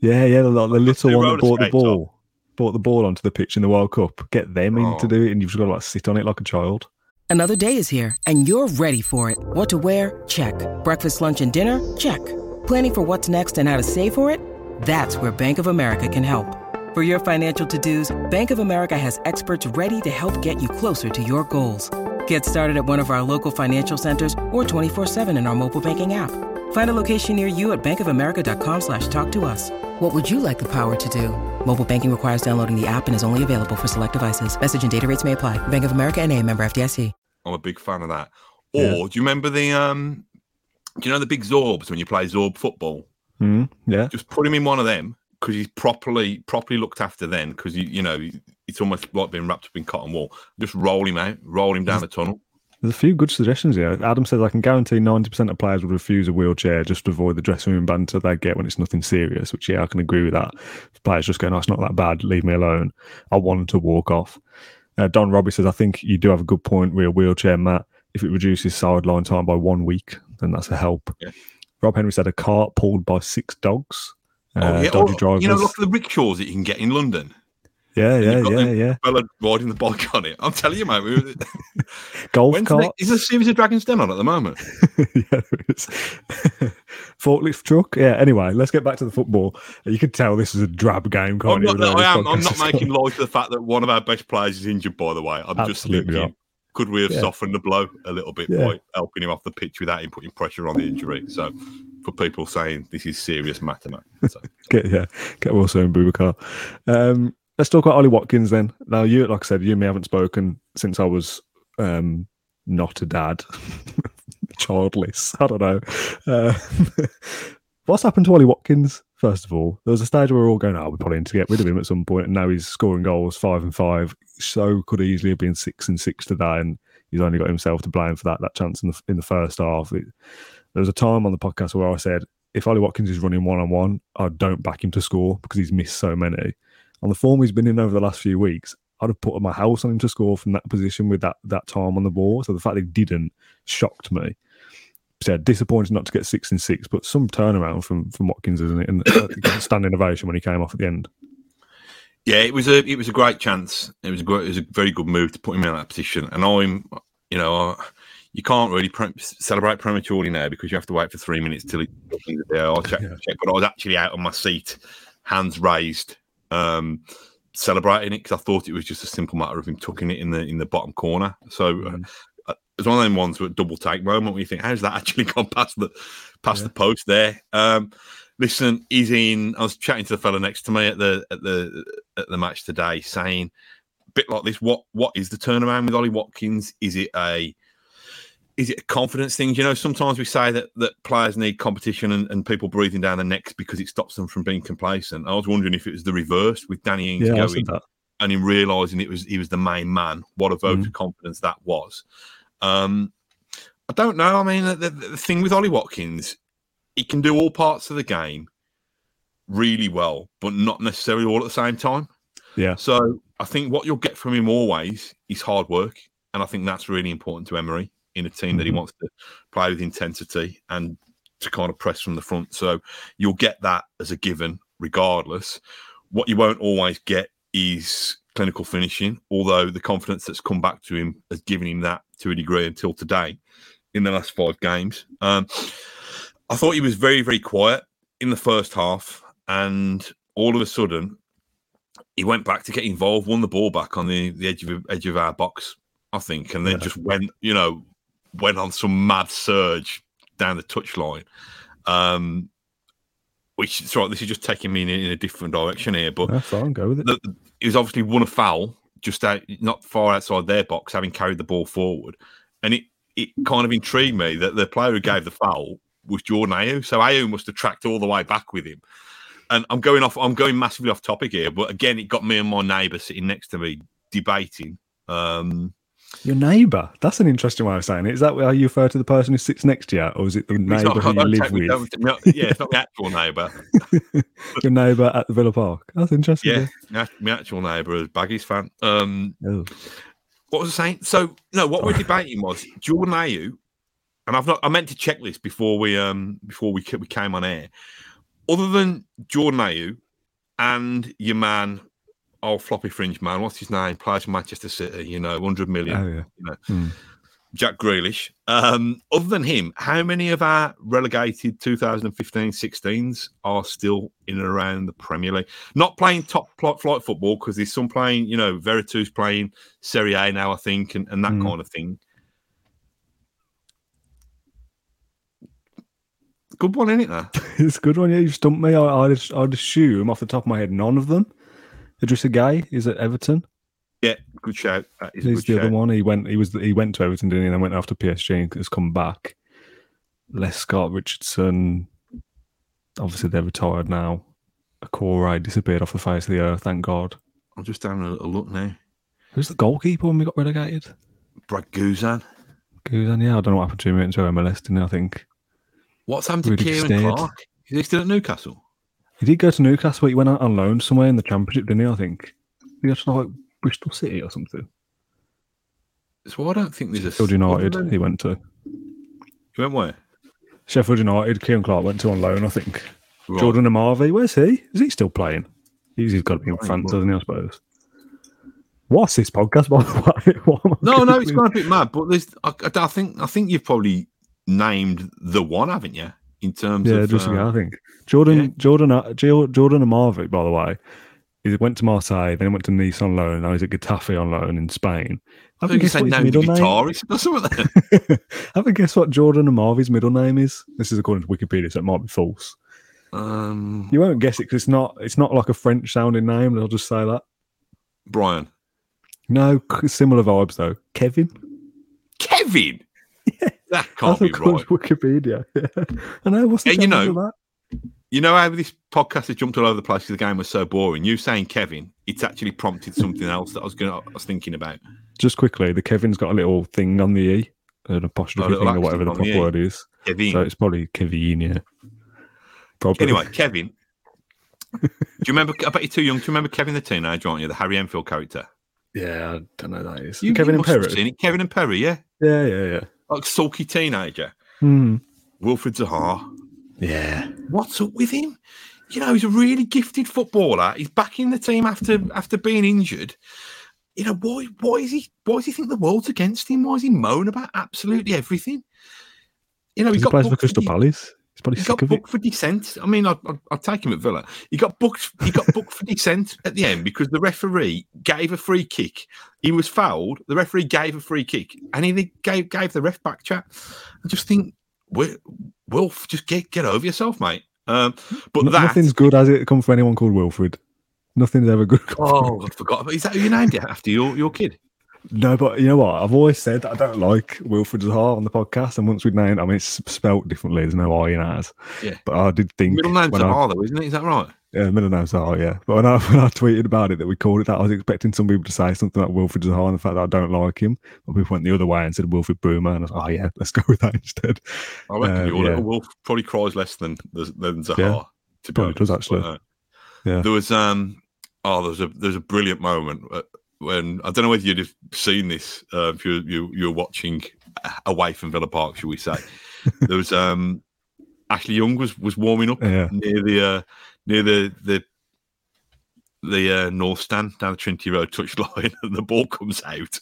Yeah, yeah, the, the little two one that roller brought the skates on. ball. Brought the ball onto the pitch in the World Cup. Get them in to Oh. do it, and you've just got to like sit on it like a child. Another day is here, and you're ready for it. What to wear? Check. Breakfast, lunch, and dinner? Check. Planning for what's next and how to save for it? That's where Bank of America can help. For your financial to-dos, Bank of America has experts ready to help get you closer to your goals. Get started at one of our local financial centers or 24-7 in our mobile banking app. Find a location near you at bankofamerica.com slash talk to us. What would you like the power to do? Mobile banking requires downloading the app and is only available for select devices. Message and data rates may apply. Bank of America and a member FDIC. I'm a big fan of that. Or Yeah. do you remember the um? Do you know the big Zorbs when you play Zorb football? Mm, yeah. Just put him in one of them because he's properly properly looked after. Then because you you know it's almost like being wrapped up in cotton wool. Just roll him out, roll him down the tunnel. There's a few good suggestions here. Adam says I can guarantee 90% of players would refuse a wheelchair just to avoid the dressing room banter they get when it's nothing serious, which, yeah, I can agree with that. If players just go, no, it's not that bad, leave me alone. I want to walk off. Uh, Don Robbie says, I think you do have a good point with a wheelchair, Matt. If it reduces sideline time by one week, then that's a help. Yeah. Rob Henry said a cart pulled by six dogs. Uh, oh yeah, dodgy or, drivers. you know, look at the rickshaws that you can get in London. Yeah, yeah, yeah, yeah. Fella riding the bike on it. I'm telling you, mate. We Golf the cart. next, is there a series of Dragon's Den on at the moment? yeah. Forklift truck. Yeah. Anyway, let's get back to the football. You could tell this is a drab game, can't I'm you? not, I am. I'm not making light of the fact that one of our best players is injured. By the way, I'm just thinking, not. could we have Yeah. softened the blow a little bit Yeah. by helping him off the pitch without him putting pressure on the injury? So, for people saying this is serious matter, mate. So, Get yeah, get Wilson and Boubacar. Um, let's talk about Ollie Watkins then. Now, you, like I said, you and me haven't spoken since I was um, not a dad, childless. I don't know. Uh, what's happened to Ollie Watkins? First of all, there was a stage where we are all going, "Oh, we probably need to get rid of him at some point," and now he's scoring goals, five and five. So could easily have been six and six today, and he's only got himself to blame for that that chance in the in the first half. It, there was a time on the podcast where I said if Ollie Watkins is running one on one, I don't back him to score because he's missed so many. On the form he's been in over the last few weeks, I'd have put my house on him to score from that position with that that time on the ball. So the fact that he didn't shocked me. So disappointed not to get six and six, but some turnaround from from Watkins, isn't it? And uh, standing ovation when he came off at the end. Yeah, it was a it was a great chance. It was a great, it was a very good move to put him in that position. And I'm, you know, you can't really pre- celebrate prematurely now because you have to wait for three minutes till it. I'll check, yeah. check, but I was actually out on my seat, hands raised, um, celebrating it because I thought it was just a simple matter of him tucking it in the in the bottom corner. So. Mm. Uh, it's one of them ones with double take moment where you think, how's that actually gone past the past yeah. the post there? Um, listen, he's in. I was chatting to the fellow next to me at the at the at the match today, saying a bit like this. What what is the turnaround with Ollie Watkins? Is it a is it a confidence thing? You know, sometimes we say that that players need competition and, and people breathing down their necks because it stops them from being complacent. I was wondering if it was the reverse with Danny Ings yeah, going and him realizing it was he was the main man. What a vote mm. of confidence that was. Um, I don't know. I mean, the, the, thing with Ollie Watkins he can do all parts of the game really well, but not necessarily all at the same time. Yeah. So I think what you'll get from him always is hard work. And I think that's really important to Emery in a team that he mm-hmm. wants to play with intensity and to kind of press from the front. So you'll get that as a given regardless. What you won't always get is clinical finishing, although the confidence that's come back to him has given him that to a degree until today in the last five games. Um, I thought he was very, very quiet in the first half, and all of a sudden, he went back to get involved, won the ball back on the, the edge of edge of our box, I think, and then yeah. just went, you know, went on some mad surge down the touchline. Um, which sorry, this is just taking me in, in a different direction here, but that's fine, go with it. The, he was obviously won a foul just out, not far outside their box, having carried the ball forward, and it it kind of intrigued me that the player who gave the foul was Jordan Ayew. So Ayew must have tracked all the way back with him. And I'm going off. I'm going massively off topic here, but again, it got me and my neighbour sitting next to me debating. Um, Your neighbour? That's an interesting way of saying it. Is that how you refer to the person who sits next to you, or is it the neighbour who you live with? yeah, it's not the actual neighbour. Your neighbour at the Villa Park. That's interesting. Yeah, my actual neighbour is Baggies fan. Um, oh. What was I saying? So no, what we're debating was Jordan Ayew and I've not I meant to check this before we um before we we came on air. Other than Jordan Ayew and your man, oh floppy fringe man, what's his name? Plays for Manchester City, you know, hundred million. Oh, yeah. you know. Mm. Jack Grealish. Um, other than him, how many of our relegated 2015-16s are still in and around the Premier League? Not playing top flight football because there's some playing, you know, Veretout playing Serie A now, I think, and, and that mm. kind of thing. Good one, isn't it? There? it's a good one. Yeah, you stumped me. I, I'd, I'd assume off the top of my head, none of them. Idrissa Gueye is at Everton. Yeah, good shout. He's the shout. other one. He went. He was. He went to Everton, didn't he? And then went after PSG and has come back. Les Scott Richardson. Obviously, they're retired now. Doucouré disappeared off the face of the earth. Thank God. I'm just having a, a look now. Who's the goalkeeper when we got relegated? Brad Guzan. Guzan, yeah. I don't know what happened to him into MLS, didn't I think? What's happened to Ciaran Clark? Is he still at Newcastle? He did go to Newcastle. He went out on loan somewhere in the Championship, didn't he? I think. He got to like Bristol City or something. So I don't think there's a Sheffield United. He went to. He went where? Sheffield United. Ciaran Clark went to on loan, I think. Right. Jordan Amavi, where's he? Is he still playing? He's, he's got to be in France, doesn't he? I suppose. What's this podcast? By the way? no, no, it's going a bit mad. But there's, I, I, think, I think you've probably named the one, haven't you? In terms yeah, of just uh, I think Jordan, yeah. Jordan, uh, Jordan Amavi, by the way, he went to Marseille, then went to Nice on loan. Now he's at Getafe on loan in Spain. I think he's no guitarist or something. Have a guess what Jordan Amavi's middle name is. This is according to Wikipedia, so it might be false. Um, you won't guess it because it's not. It's not like a French sounding name. I'll just say that. Brian. No, similar vibes though. Kevin. Kevin. That can't be right. Wikipedia. Yeah. I know. What's the and you know, you know how this podcast has jumped all over the place because the game was so boring. You saying Kevin, it's actually prompted something else that I was going. I was thinking about. Just quickly, the Kevin's got a little thing on the e, an apostrophe thing or whatever the proper word is. Kevin. So it's probably Kevin. Yeah. Probably. Anyway, Kevin. do you remember? I bet you're too young to remember Kevin the teenager, aren't you? The Harry Enfield character. Yeah, I don't know that is. You, Kevin you and Perry. Kevin and Perry, yeah, Yeah, yeah, yeah. Like sulky teenager. Hmm. Wilfred Zaha. Yeah. What's up with him? You know, he's a really gifted footballer. He's back in the team after after being injured. You know, why why is he why does he think the world's against him? Why is he moan about absolutely everything? You know, he He got plays for Crystal Palace. He's probably He got of it. booked for dissent. I mean, I'd, I'd, I'd take him at Villa. He got booked. He got booked for dissent at the end because the referee gave a free kick. He was fouled. The referee gave a free kick, and he gave gave the ref back chat. I just think, Wil- Wolf, just get get over yourself, mate. Um, but that Nothing's good as it come from anyone called Wilfred. Nothing's ever good. Oh, I forgot. Is that who you named it after your, your kid? No, but you know what? I've always said I don't like Wilfried Zaha on the podcast, and once we named, I mean, it's spelt differently. There's no I in ours. Yeah. But I did think Middle name's Zaha, though, isn't it? Is that right? Yeah, middle name's Zaha, yeah. But when I, when I tweeted about it that we called it that, I was expecting some people to say something about Wilfried Zaha and the fact that I don't like him. But people went the other way and said Wilfred Broomer, and I was like, oh yeah, let's go with that instead. I reckon Uh, your yeah. little Wolf probably cries less than than Zaha. Yeah, to be probably honest. does, actually. But, uh, Yeah. There was um oh there's a there's a brilliant moment uh, when I don't know whether you'd have seen this uh, if you you you were watching away from Villa Park, shall we say? there was um Ashley Young was was warming up Yeah. near the uh, near the the the uh, North Stand down the Trinity Road touchline, and the ball comes out,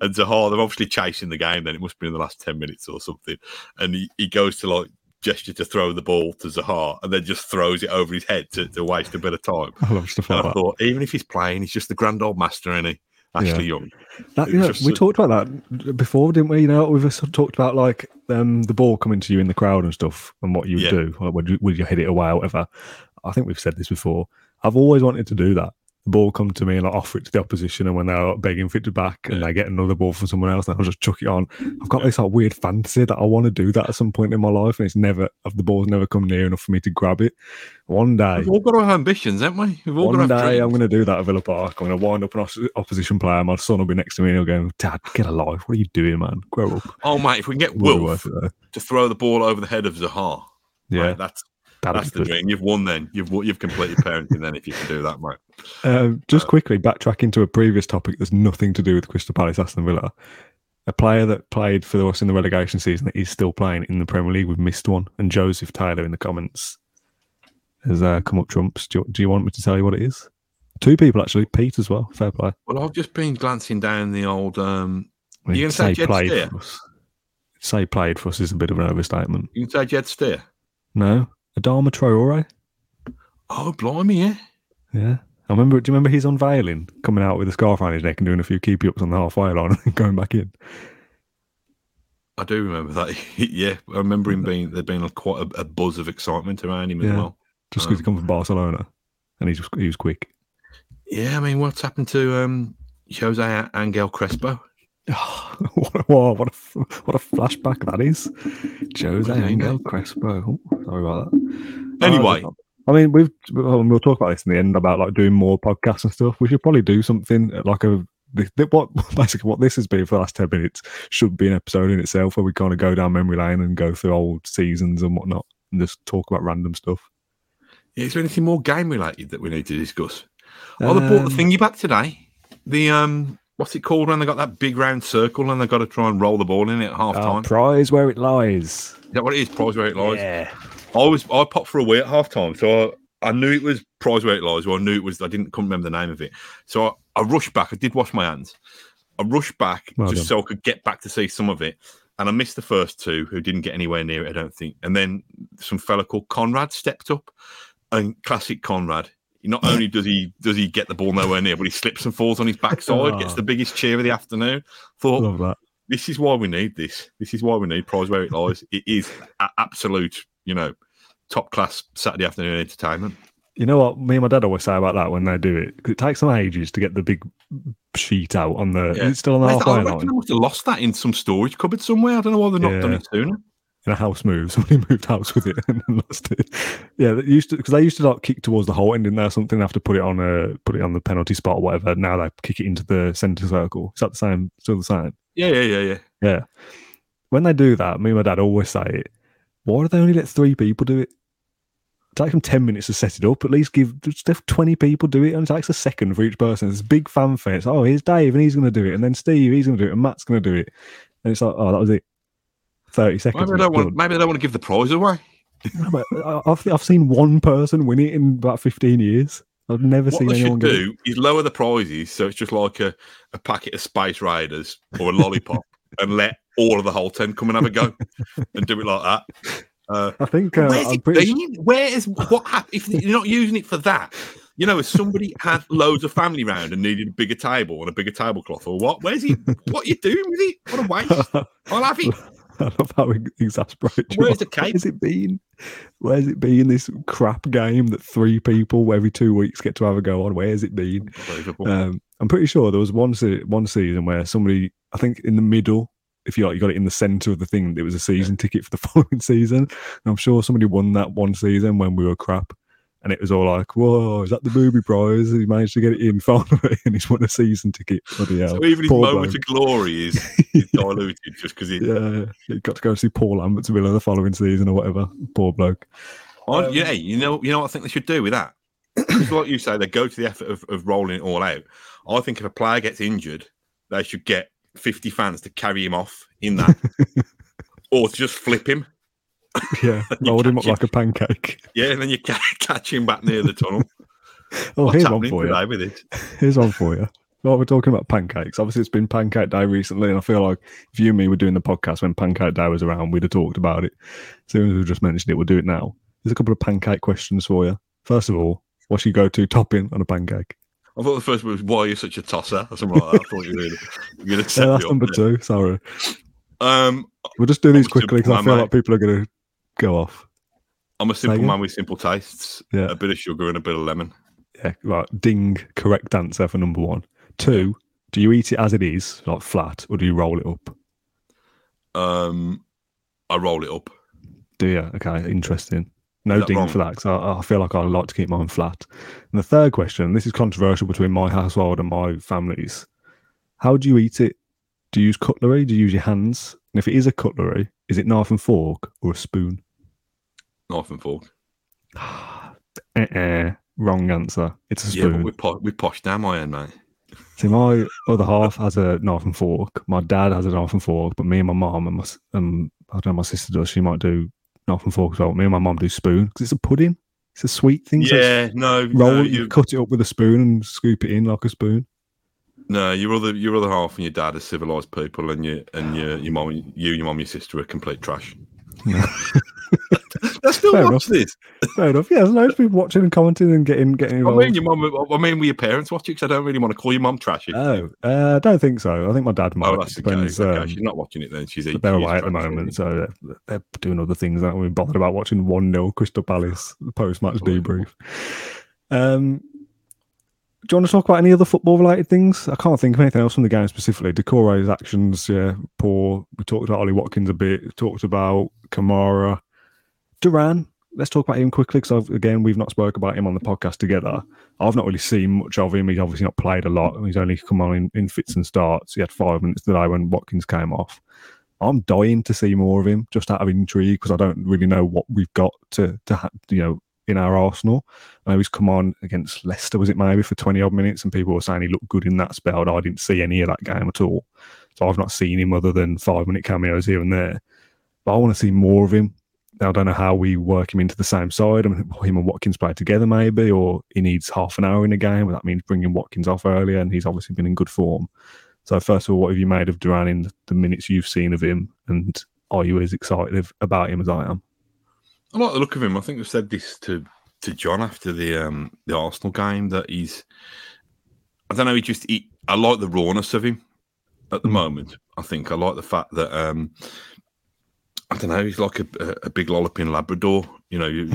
and Zaha they're obviously chasing the game. Then it must be in the last ten minutes or something, and he, he goes to like gesture to throw the ball to Zaha, and then just throws it over his head to, to waste a bit of time. I love stuff And like I that. thought, even if he's playing, he's just the grand old master, isn't he? Ashley Young. That, It you know, just we talked about that before, didn't we? You know, we've sort of talked about like um, the ball coming to you in the crowd and stuff, and what you would Yeah. do. Like, would you would you hit it away or whatever? I think we've said this before. I've always wanted to do that. The ball come to me and I offer it to the opposition, and when they're begging for it to back, and Yeah. they get another ball from someone else, and I'll just chuck it on. I've got this like weird fantasy that I want to do that at some point in my life, and it's never of the ball's never come near enough for me to grab it. One day, We've all got our ambitions, haven't we? We've all one got day I'm going to do that at Villa Park. I'm going to wind up an os- opposition player. My son will be next to me and he'll go, Dad, get a life. What are you doing, man? Grow up. Oh, mate, if we can get Will Wolf it, to throw the ball over the head of Zaha, Yeah, mate, that's that'd that's the good. dream. You've won then. You've you've completed parenting then if you can do that, mate. Um, just quickly backtracking to a previous topic that's nothing to do with Crystal Palace, Aston Villa. A player that played for us in the relegation season that is still playing in the Premier League, we've missed one. And Joseph Taylor in the comments has uh, come up trumps. Do you, do you want me to tell you what it is? Two people actually, Pete as well. Fair play. Well, I've just been glancing down the old. Um, You gonna say Jed played Steer? for us. Say played for us is a bit of an overstatement. you can say Jed Steer. No, Adama Traore. Oh, blimey, yeah. Yeah. I remember. Do you remember his unveiling coming out with a scarf around his neck and doing a few keepy ups on the halfway line and going back in? I do remember that. yeah, I remember him being there'd been quite a, a buzz of excitement around him as well. Just because he come from Barcelona, and he's he was quick. Yeah, I mean, what's happened to um, Jose Angel Crespo? what, a, what, a, what a flashback that is. Jose What do you mean, Angel Crespo. Oh, sorry about that. Anyway. Uh, I mean, we've well, talk about this in the end about like doing more podcasts and stuff. We should probably do something like a what basically what this has been for the last ten minutes should be an episode in itself where we kind of go down memory lane and go through old seasons and whatnot and just talk about random stuff. Is there anything more game related that we need to discuss? Oh, they brought the Um, thingy back today. The um, what's it called when they got that big round circle and they got to try and roll the ball in it at half Our time? prize where it lies. Is that what it is? Prize where it lies. Yeah. I was I popped for a wee at half time, so I, I knew it was prize where it lies. Well, I knew it was. I didn't couldn't remember the name of it. So I, I rushed back. I did wash my hands. I rushed back Well just done. so I could get back to see some of it. And I missed the first two, who didn't get anywhere near it, I don't think. And then some fella called Conrad stepped up, and classic Conrad. Not only does he does he get the ball nowhere near, but he slips and falls on his backside, gets Oh. the biggest cheer of the afternoon. Thought Love that. this is why we need this. This is why we need prize where it lies. It is absolute, you know, top class Saturday afternoon entertainment. You know what me and my dad always say about that when they do it. it takes them ages to get the big sheet out on the. Yeah. It's still on the halfway I line. I must have lost that in some storage cupboard somewhere. I don't know why they've not done it sooner. In a house move. Somebody moved house with it and lost it. Yeah, they used to because they used to like kick towards the Holte End in there or something. They have to put it on a put it on the penalty spot or whatever. Now they kick it into the centre circle. Is that the same? Still the same? Yeah, yeah, yeah, yeah. Yeah. When they do that, me and my dad always say it. Why do they only let three people do it? takes them 10 minutes to set it up. At least give just have 20 people do it. And it takes a second for each person. It's big fanfare. It's, oh, here's Dave and he's going to do it. And then Steve, he's going to do it. And Matt's going to do it. And it's like, oh, that was it. 30 seconds. Maybe they, don't want, maybe they don't want to give the prize away. I've, I've seen one person win it in about 15 years. I've never what seen they anyone should do is lower the prizes so it's just like a, a packet of Space Raiders or a lollipop and let all of the whole 10 come and have a go and do it like that. Uh, I think uh, where's it pretty been? Where is what happened? If you're not using it for that, you know, if somebody had loads of family round and needed a bigger table and a bigger tablecloth or what, where's he? What are you doing with it? What a waste! I'll have it. I love how you. Where's the cake? Where's it been? Where's it been? This crap game that three people every two weeks get to have a go on. Where's it been? Um, I'm pretty sure there was one se- one season where somebody, I think in the middle, if you like, you got it in the center of the thing. It was a season ticket for the following season. And I'm sure somebody won that one season when we were crap. And it was all like, whoa, is that the booby prize? He managed to get it in finally, and he's won a season ticket. Bloody hell. so even his Poor moment bloke. of glory is, is diluted just because he. Yeah, he got to go see Paul Lambert's Villa the following season or whatever. Poor bloke. I- um, yeah, you know, you know what I think they should do with that. It's like you say, they go to the effort of, of rolling it all out. I think if a player gets injured, they should get 50 fans to carry him off in that, or to just flip him. Yeah, You rolled him up like a pancake. Yeah, and then you catch him back near the tunnel. Oh, What's here's one for you. with it? Here's one for you. Well, we're talking about pancakes. Obviously, it's been Pancake Day recently, and I feel like if you and me were doing the podcast when Pancake Day was around, we'd have talked about it. As soon as we just mentioned it, we'll do it now. There's a couple of pancake questions for you. First of all, what's your go-to topping on a pancake? I thought the first one was why are you're such a tosser or something like that. I thought you were going to Yeah, that's number two. Sorry, Um, we'll just do these quickly because I feel man, like people are going to go off. I'm a simple man with simple tastes. Yeah. A bit of sugar and a bit of lemon. Yeah, right. Ding. Correct answer for number one. Two. Do you eat it as it is, like flat, or do you roll it up? Um, I roll it up. Do you? Okay, interesting. No ding wrong? for that because I, I feel like I like to keep mine flat. And the third question, this is controversial between my household and my family's. How do you eat it? Do you use cutlery? Do you use your hands? And if it is a cutlery, is it knife and fork or a spoon? Knife and fork. Uh-uh, wrong answer. It's a Yeah, but spoon. we po- we posh down my end, mate. See, my other half has a knife and fork. My dad has a knife and fork, but me and my mom and my, um, I don't know, my sister does. She might do knife and fork as well. Me and my mom do spoon because it's a pudding. It's a sweet thing. so Yeah, no, roll no, you you, cut it up with a spoon and scoop it in like a spoon. no, your other your other half and your dad are civilized people, and you and your your mom, you, and your mom, your sister are complete trash. I still Fair watch this. Fair enough. Yeah, there's loads of people watching and commenting and getting getting involved. I mean, your mom. I mean, with your parents watching? because I don't really want to call your mom trashy. oh, uh, I don't think so. I think my dad might. oh, that's the depends. case. Okay, um, she's not watching it then. She's they're away at the moment, so they're, they're doing other things. Aren't we bothered about watching one 0 Crystal Palace post match debrief? Um, do you want to talk about any other football related things? I can't think of anything else from the game specifically. Doucouré's actions, yeah, poor. We talked about Ollie Watkins a bit. We talked about Kamara, Duran. Let's talk about him quickly because again we've not spoke about him on the podcast together. I've not really seen much of him. He's obviously not played a lot. He's only come on in, in fits and starts. He had five minutes today when Watkins came off. I'm dying to see more of him just out of intrigue because I don't really know what we've got to to ha- you know in our arsenal. I know he's come on against Leicester, was it maybe for 20 odd minutes, and people were saying he looked good in that spell. I didn't see any of that game at all, so I've not seen him other than five minute cameos here and there. But I want to see more of him. I don't know how we work him into the same side. I mean, him and Watkins play together, maybe, or he needs half an hour in a game. That means bringing Watkins off earlier, and he's obviously been in good form. So, first of all, what have you made of Duran in the minutes you've seen of him, and are you as excited about him as I am? I like the look of him. I think I've said this to to John after the um the Arsenal game that he's. I don't know. He just. He, I like the rawness of him at the Mm. moment. I think I like the fact that um. I don't know. He's like a, a, big lolloping Labrador. You know, you,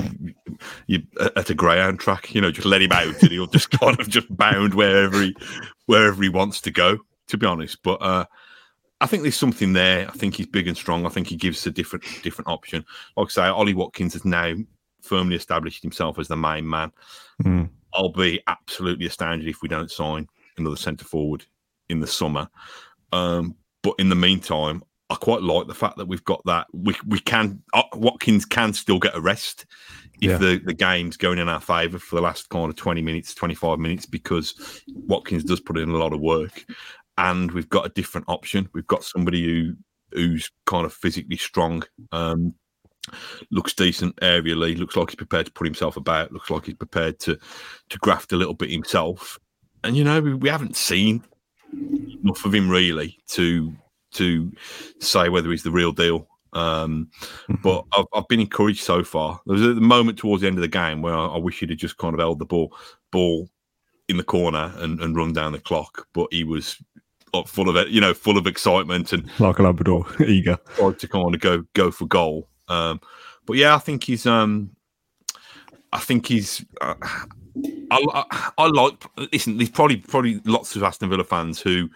you at a greyhound track. You know, just let him out and he'll just kind of just bound wherever he wherever he wants to go. To be honest, but uh, I think there's something there. I think he's big and strong. I think he gives a different different option. Like I say, Ollie Watkins has now firmly established himself as the main man. Mm. I'll be absolutely astounded if we don't sign another centre forward in the summer. Um, but in the meantime, I quite like the fact that we've got that. We we can uh, Watkins can still get a rest if Yeah. the, the game's going in our favour for the last kind of 20 minutes, 25 minutes, because Watkins does put in a lot of work. And we've got a different option. We've got somebody who who's kind of physically strong, um, looks decent aerially, looks like he's prepared to put himself about, looks like he's prepared to to graft a little bit himself. And you know, we, we haven't seen enough of him really to to say whether he's the real deal. Um, but I've, I've been encouraged so far. There was a moment towards the end of the game where I, I wish he'd have just kind of held the ball ball in the corner and, and run down the clock. But he was full of it, you know, full of excitement and Like a Labrador, eager. tried to kind of go go for goal. Um, but yeah, I think he's. Um, I think he's. Uh, I, I, I like. Listen, there's probably probably lots of Aston Villa fans who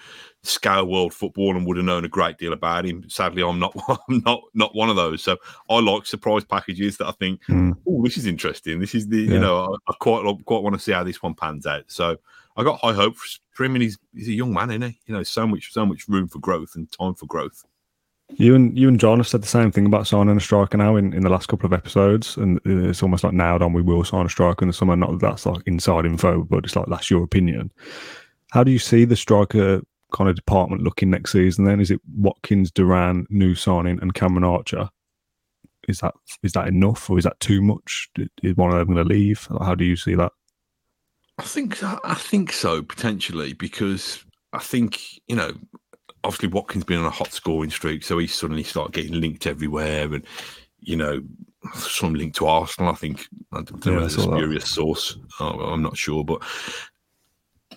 scour world football and would have known a great deal about him. Sadly, I'm not. I'm not not one of those. So I like surprise packages that I think, Mm. oh, this is interesting. This is the Yeah. you know I, I quite quite want to see how this one pans out. So I got high hopes for him, and he's he's a young man, isn't he? You know, so much so much room for growth and time for growth. You and you and John have said the same thing about signing a striker now in, in the last couple of episodes, and it's almost like nailed on. We will sign a striker in the summer. Not that that's like inside info, but it's like that's your opinion. How do you see the striker kind of department looking next season? Then is it Watkins, Duran, new signing, and Cameron Archer? Is that is that enough, or is that too much? Is one of them going to leave? How do you see that? I think I think so potentially because I think you know obviously Watkins been on a hot scoring streak, so he suddenly started getting linked everywhere, and you know some linked to Arsenal. I think I don't know Yeah, it's a spurious source. I'm not sure, but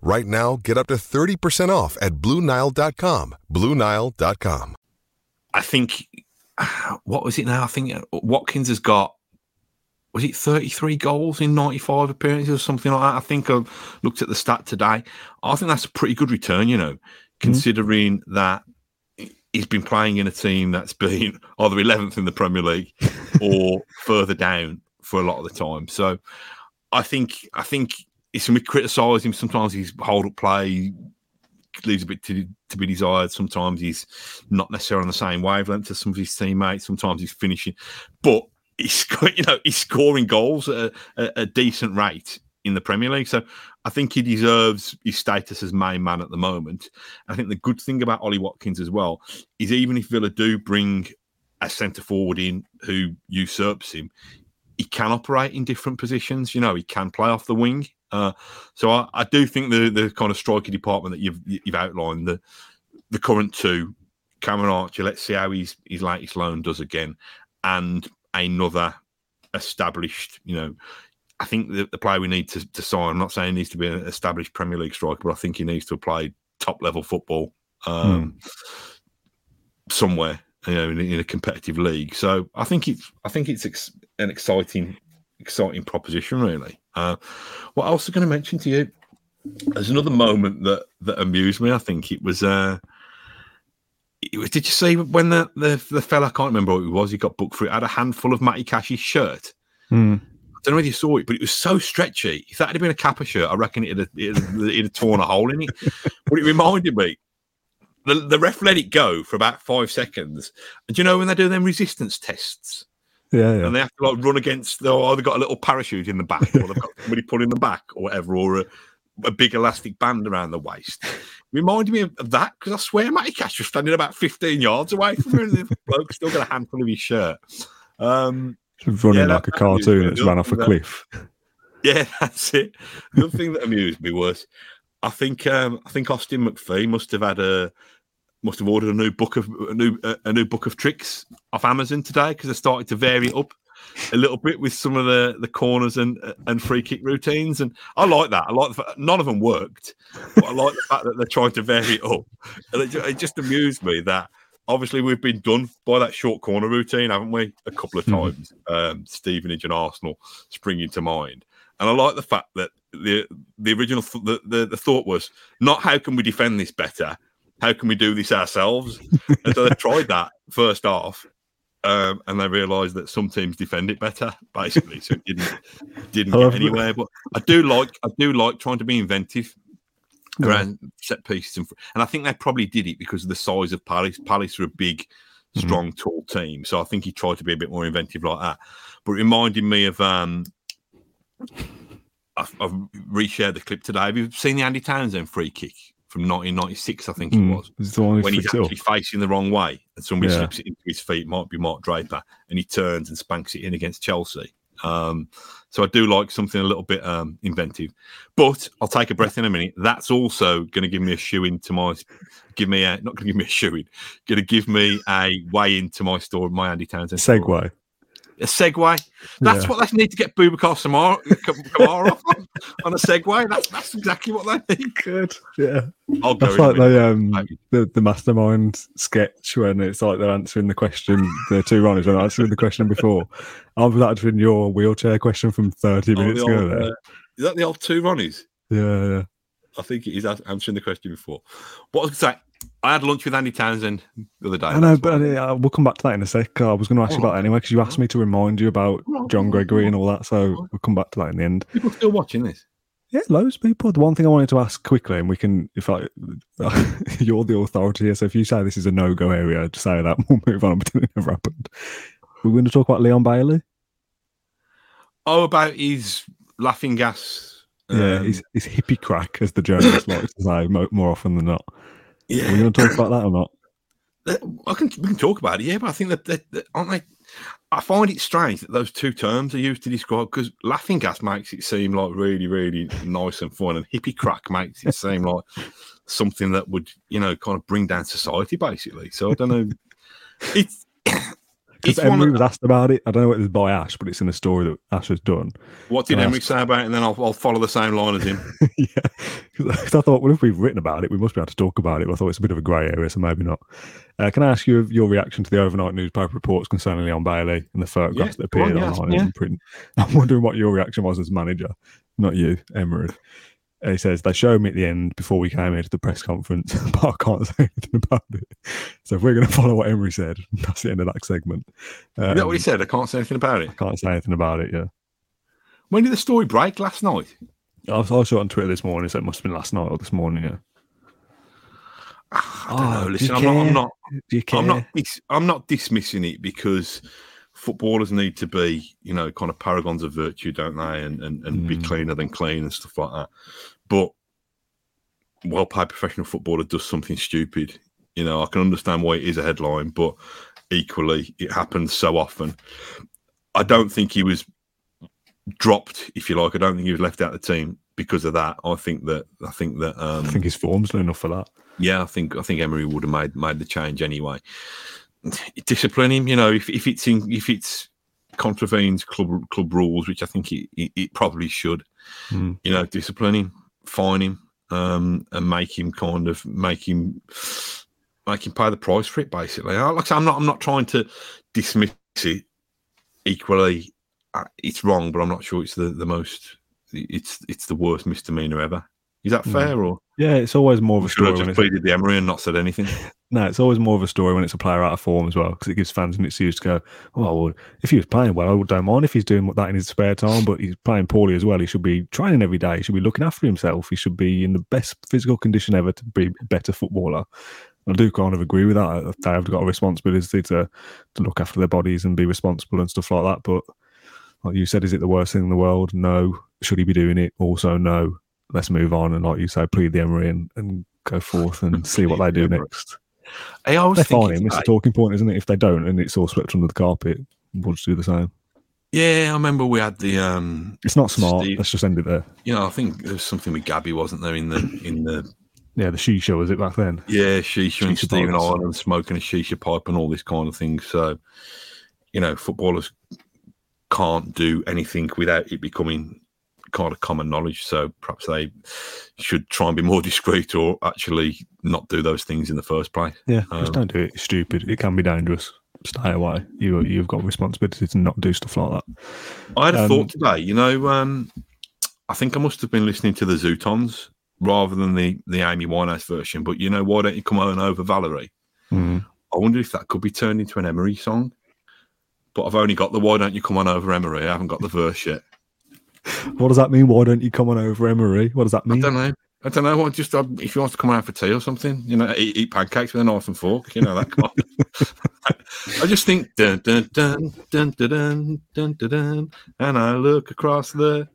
Right now, get up to 30% off at BlueNile.com. BlueNile.com. I think what was it now? I think Watkins has got was it 33 goals in 95 appearances or something like that. I think I looked at the stat today. I think that's a pretty good return, you know, mm-hmm. considering that he's been playing in a team that's been either 11th in the Premier League or further down for a lot of the time. So I think I think when we criticise him, sometimes his hold up play leaves a bit to, to be desired. Sometimes he's not necessarily on the same wavelength as some of his teammates. Sometimes he's finishing, but he's you know he's scoring goals at a, a decent rate in the Premier League. So I think he deserves his status as main man at the moment. I think the good thing about Ollie Watkins as well is even if Villa do bring a centre forward in who usurps him, he can operate in different positions. You know, he can play off the wing. Uh, so I, I do think the the kind of striker department that you've you've outlined, the the current two, Cameron Archer. Let's see how his his latest loan does again, and another established. You know, I think the, the player we need to, to sign. I'm not saying he needs to be an established Premier League striker, but I think he needs to play top level football um, somewhere. You know, in, in a competitive league. So I think it's I think it's ex- an exciting exciting proposition, really. Uh, what else was I going to mention to you? There's another moment that that amused me. I think it was. Uh, it was did you see when the, the the fella I can't remember what it was? He got booked for it. Had a handful of Matty Cash's shirt. Hmm. I don't know if you saw it, but it was so stretchy. If that had been a Kappa shirt, I reckon it'd have, it'd have, it'd have torn a hole in it. but it reminded me. The, the ref let it go for about five seconds. And do you know when they do them resistance tests? Yeah, yeah. and they have to like run against the or they've got a little parachute in the back or they've got somebody pulling them back or whatever or a, a big elastic band around the waist reminded me of, of that because I swear Matty Cash was standing about 15 yards away from her and the bloke still got a handful of his shirt um running Yeah, that- like a cartoon that's ran off a That- cliff. yeah that's it the thing that amused me was I think um I think Austin McPhee must have had a must have ordered a new book of a new a, new book of tricks off Amazon today because I started to vary it up a little bit with some of the the corners and and free kick routines, and I like that. I like the fact, none of them worked, but I like the fact that they're trying to vary it up. And it, it just amused me that obviously we've been done by that short corner routine, haven't we? A couple of Mhm. times, um, Stevenage and Arsenal springing to mind. and I like the fact that the the original th- the, the the thought was not how can we defend this better, how can we do this ourselves, and so they tried that first off, um, and they realised that some teams defend it better, basically. So it didn't didn't get anywhere. But I do like I do like trying to be inventive around set pieces, and, and I think they probably did it because of the size of Palace. Palace are a big, Mhm. strong, tall team, so I think he tried to be a bit more inventive like that. But it reminded me of um, I've, I've reshared the clip today. Have you seen the Andy Townsend free kick from 1996? I think it Mm, was it's the one who when he's it up. actually facing the wrong way and somebody Yeah. slips it into his feet, might be Mark Draper, and he turns and spanks it in against Chelsea. Um, so I do like something a little bit um, inventive, but I'll take a breath in a minute. That's also going to give me a shoe into my, give me a not going to give me a shoe in, going to give me a way into my store, my Andy Townsend story. Segue. A segue. That's Yeah. what they need to get Boubacar Kamara off on, on a segue. That's that's exactly what they need. Good. Yeah. I'll go. That's like the um the, the mastermind sketch when it's like they're answering the question the Two Ronnies they're answering the question before. I'm answering your wheelchair question from thirty minutes the ago old, there. uh, is that the old two Ronnies? Yeah, yeah. I think he's answering the question before. What I was going to say, I had lunch with Andy Townsend the other day. I know, but uh, we'll come back to that in a sec. I was going to ask you about it anyway because you asked me to remind you about John Gregory and all that. So we'll come back to that in the end. people still watching this. Yeah, loads of people. The one thing I wanted to ask quickly, and we can, if I, you're the authority here, so if you say this is a no-go area, just say that. We'll move on. But it never happened. We're going to talk about Leon Bailey. Oh, about his laughing gas. Yeah, um, he's, he's hippie crack, as the journalist likes to say more often than not. Are we going to talk about that or not? I can we can talk about it, yeah, but I think that, that, that aren't they? I find it strange that those two terms are used to describe because laughing gas makes it seem like really, really nice and fun, and hippie crack makes it seem like something that would, you know, kind of bring down society, basically. So I don't know. It's Because Emery of, was asked about it. I don't know what it was by Ash, but it's in a story that Ash has done. what did can I Emery ask- say about it, and then I'll, I'll follow the same line as him. yeah, because I thought, well, if we've written about it, we must be able to talk about it. But I thought it's a bit of a grey area, so maybe not. Uh, can I ask you your reaction to the overnight newspaper reports concerning Leon Bailey and the photographs Yeah, that appeared on, appeared yeah, online yeah. in print? I'm wondering what your reaction was as manager, not you, Emery. Uh, He says they showed me at the end before we came here to the press conference, but I can't say anything about it. So if we're going to follow what Emery said, that's the end of that segment. Is that what he Um, said? I can't say anything about it. I can't say anything about it. Yeah, When did the story break? Last night. I, was- I saw it on Twitter this morning, so it must have been last night or this morning. Yeah. I don't Oh, know. do Listen, you I'm not, I'm not. Do you care? I'm not. dis- I'm not dismissing it because footballers need to be, you know, kind of paragons of virtue, don't they? And and, and be Mm. cleaner than clean and stuff like that. But well-paid professional footballer does something stupid. You know, I can understand why it is a headline, but equally, it happens so often. I don't think he was dropped, if you like. I don't think he was left out of the team because of that. I think that. I think that. Um, I think his form's not enough for that. yeah, I think I think Emery would have made made the change anyway. Discipline him, you know, if, if it's in, if it's contravenes club club rules, which I think it, it, it probably should, Mm. you know, discipline him, fine him, um, and make him kind of make him make him pay the price for it. Basically, I- like I I'm not I'm not trying to dismiss it. Equally, uh, it's wrong, but I'm not sure it's the the most. It's it's the worst misdemeanor ever. Is that fair or? Yeah, it's always more of a Should story I when just pleaded the Emery and not said anything? no, it's always more of a story when it's a player out of form as well because it gives fans an excuse to go, oh, well, if he was playing well, I don't mind if he's doing that in his spare time, but he's playing poorly as well. He should be training every day. He should be looking after himself. He should be in the best physical condition ever to be a better footballer. I do kind of agree with that. They have got a responsibility to to look after their bodies and be responsible and stuff like that. But like you said, is it the worst thing in the world? No. Should he be doing it? Also, no. Let's move on and, like you say, plead the Emery and, and go forth and see what they do next. Hey, I was They thinking, fine. It's a talking point, isn't it? If they don't and it's all swept under the carpet, we'll just do the same. yeah, I remember we had the, um, It's not smart. Steve- Let's just end it there. you know, I think there was something with Gabby, wasn't there? In the, in the, Yeah, the shisha was it back then? yeah, shisha and Stephen. Ireland smoking a shisha pipe and all this kind of thing. So, you know, footballers can't do anything without it becoming kind of common knowledge. So perhaps they should try and be more discreet or actually not do those things in the first place. Yeah, Um, just don't do it. It's stupid. It can be dangerous. Stay away. You you've got responsibility to not do stuff like that. I had a Um, thought today. You know, um, I think I must have been listening to the Zutons rather than the the Amy Winehouse version. But you know, why don't you come on over Valerie? Mm. I wonder if that could be turned into an Emery song. But I've only got the why don't you come on over Emery? I haven't got the verse yet. What does that mean? Why don't you come on over, Emery? What does that mean? I don't know. I don't know. What just uh, if you want to come out for tea or something, you know, eat, eat pancakes with a knife and fork, you know that kind. of- I just think dun dun dun dun dun dun dun dun, dun and I look across the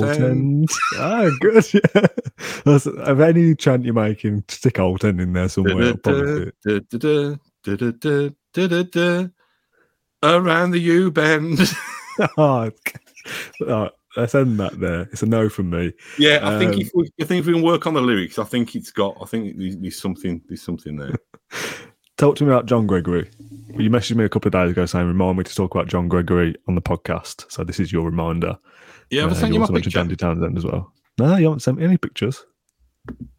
town. End. ah, good. Yeah. That's, of any chant you're making, stick Holte End in there somewhere. Around the U bend. oh, oh, let's end that there. It's a no from me. yeah, I think Um, if we, I think if we can work on the lyrics, I think it's got. I think there's, there's something. There's something there. Talk to me about John Gregory. You messaged me a couple of days ago saying, remind me to talk about John Gregory on the podcast. So this is your reminder. Yeah, I've Uh, sent you my also mentioned picture. Andy Townsend as well. No, you haven't sent me any pictures.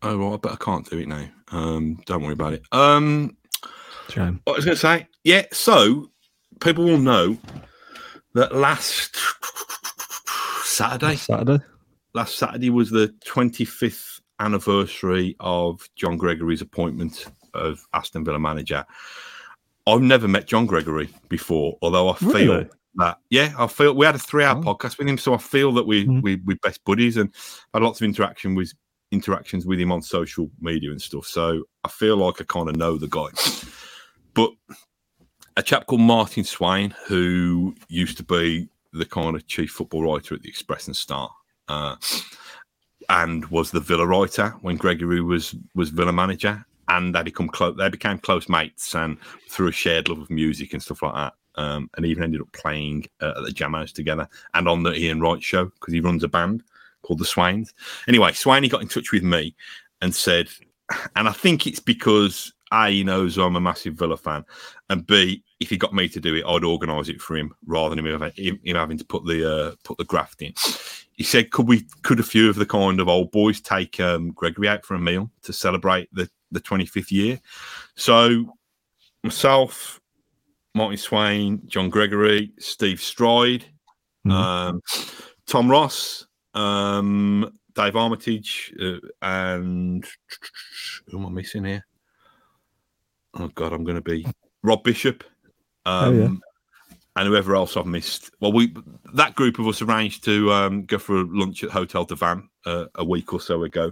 Oh, well, I bet I can't do it now. Um, don't worry about it. Um, Shame. what I was going to say, yeah. So people will know that last Saturday, Saturday. last Saturday was the 25th anniversary of John Gregory's appointment of Aston Villa manager. I've never met John Gregory before, although I feel Really? that yeah, I feel we had a three-hour Oh. podcast with him, so I feel that we Mhm. we we best buddies and had lots of interaction with interactions with him on social media and stuff. So I feel like I kind of know the guy. But a chap called Martin Swain, who used to be the kind of chief football writer at the Express and Star, uh, and was the Villa writer when Gregory was was Villa manager, and they become close. They became close mates, and through a shared love of music and stuff like that. Um, and even ended up playing uh, at the Jam House together and on the Ian Wright show because he runs a band called the Swains. Anyway, Swaney got in touch with me and said, and I think it's because A, he knows I'm a massive Villa fan, and B, if he got me to do it, I'd organise it for him rather than him, having- him, having to put the uh, put the graft in. He said, "Could we? Could a few of the kind of old boys take um, Gregory out for a meal to celebrate the the 25th year?" So myself, Martin Swain, John Gregory, Steve Stride, Mhm. um, Tom Ross, um, Dave Armitage, uh, and who am I missing here? Oh God, I'm going to be Rob Bishop, um, Oh, yeah. and whoever else I've missed. Well, we that group of us arranged to um, go for a lunch at Hotel du Vin uh, a week or so ago,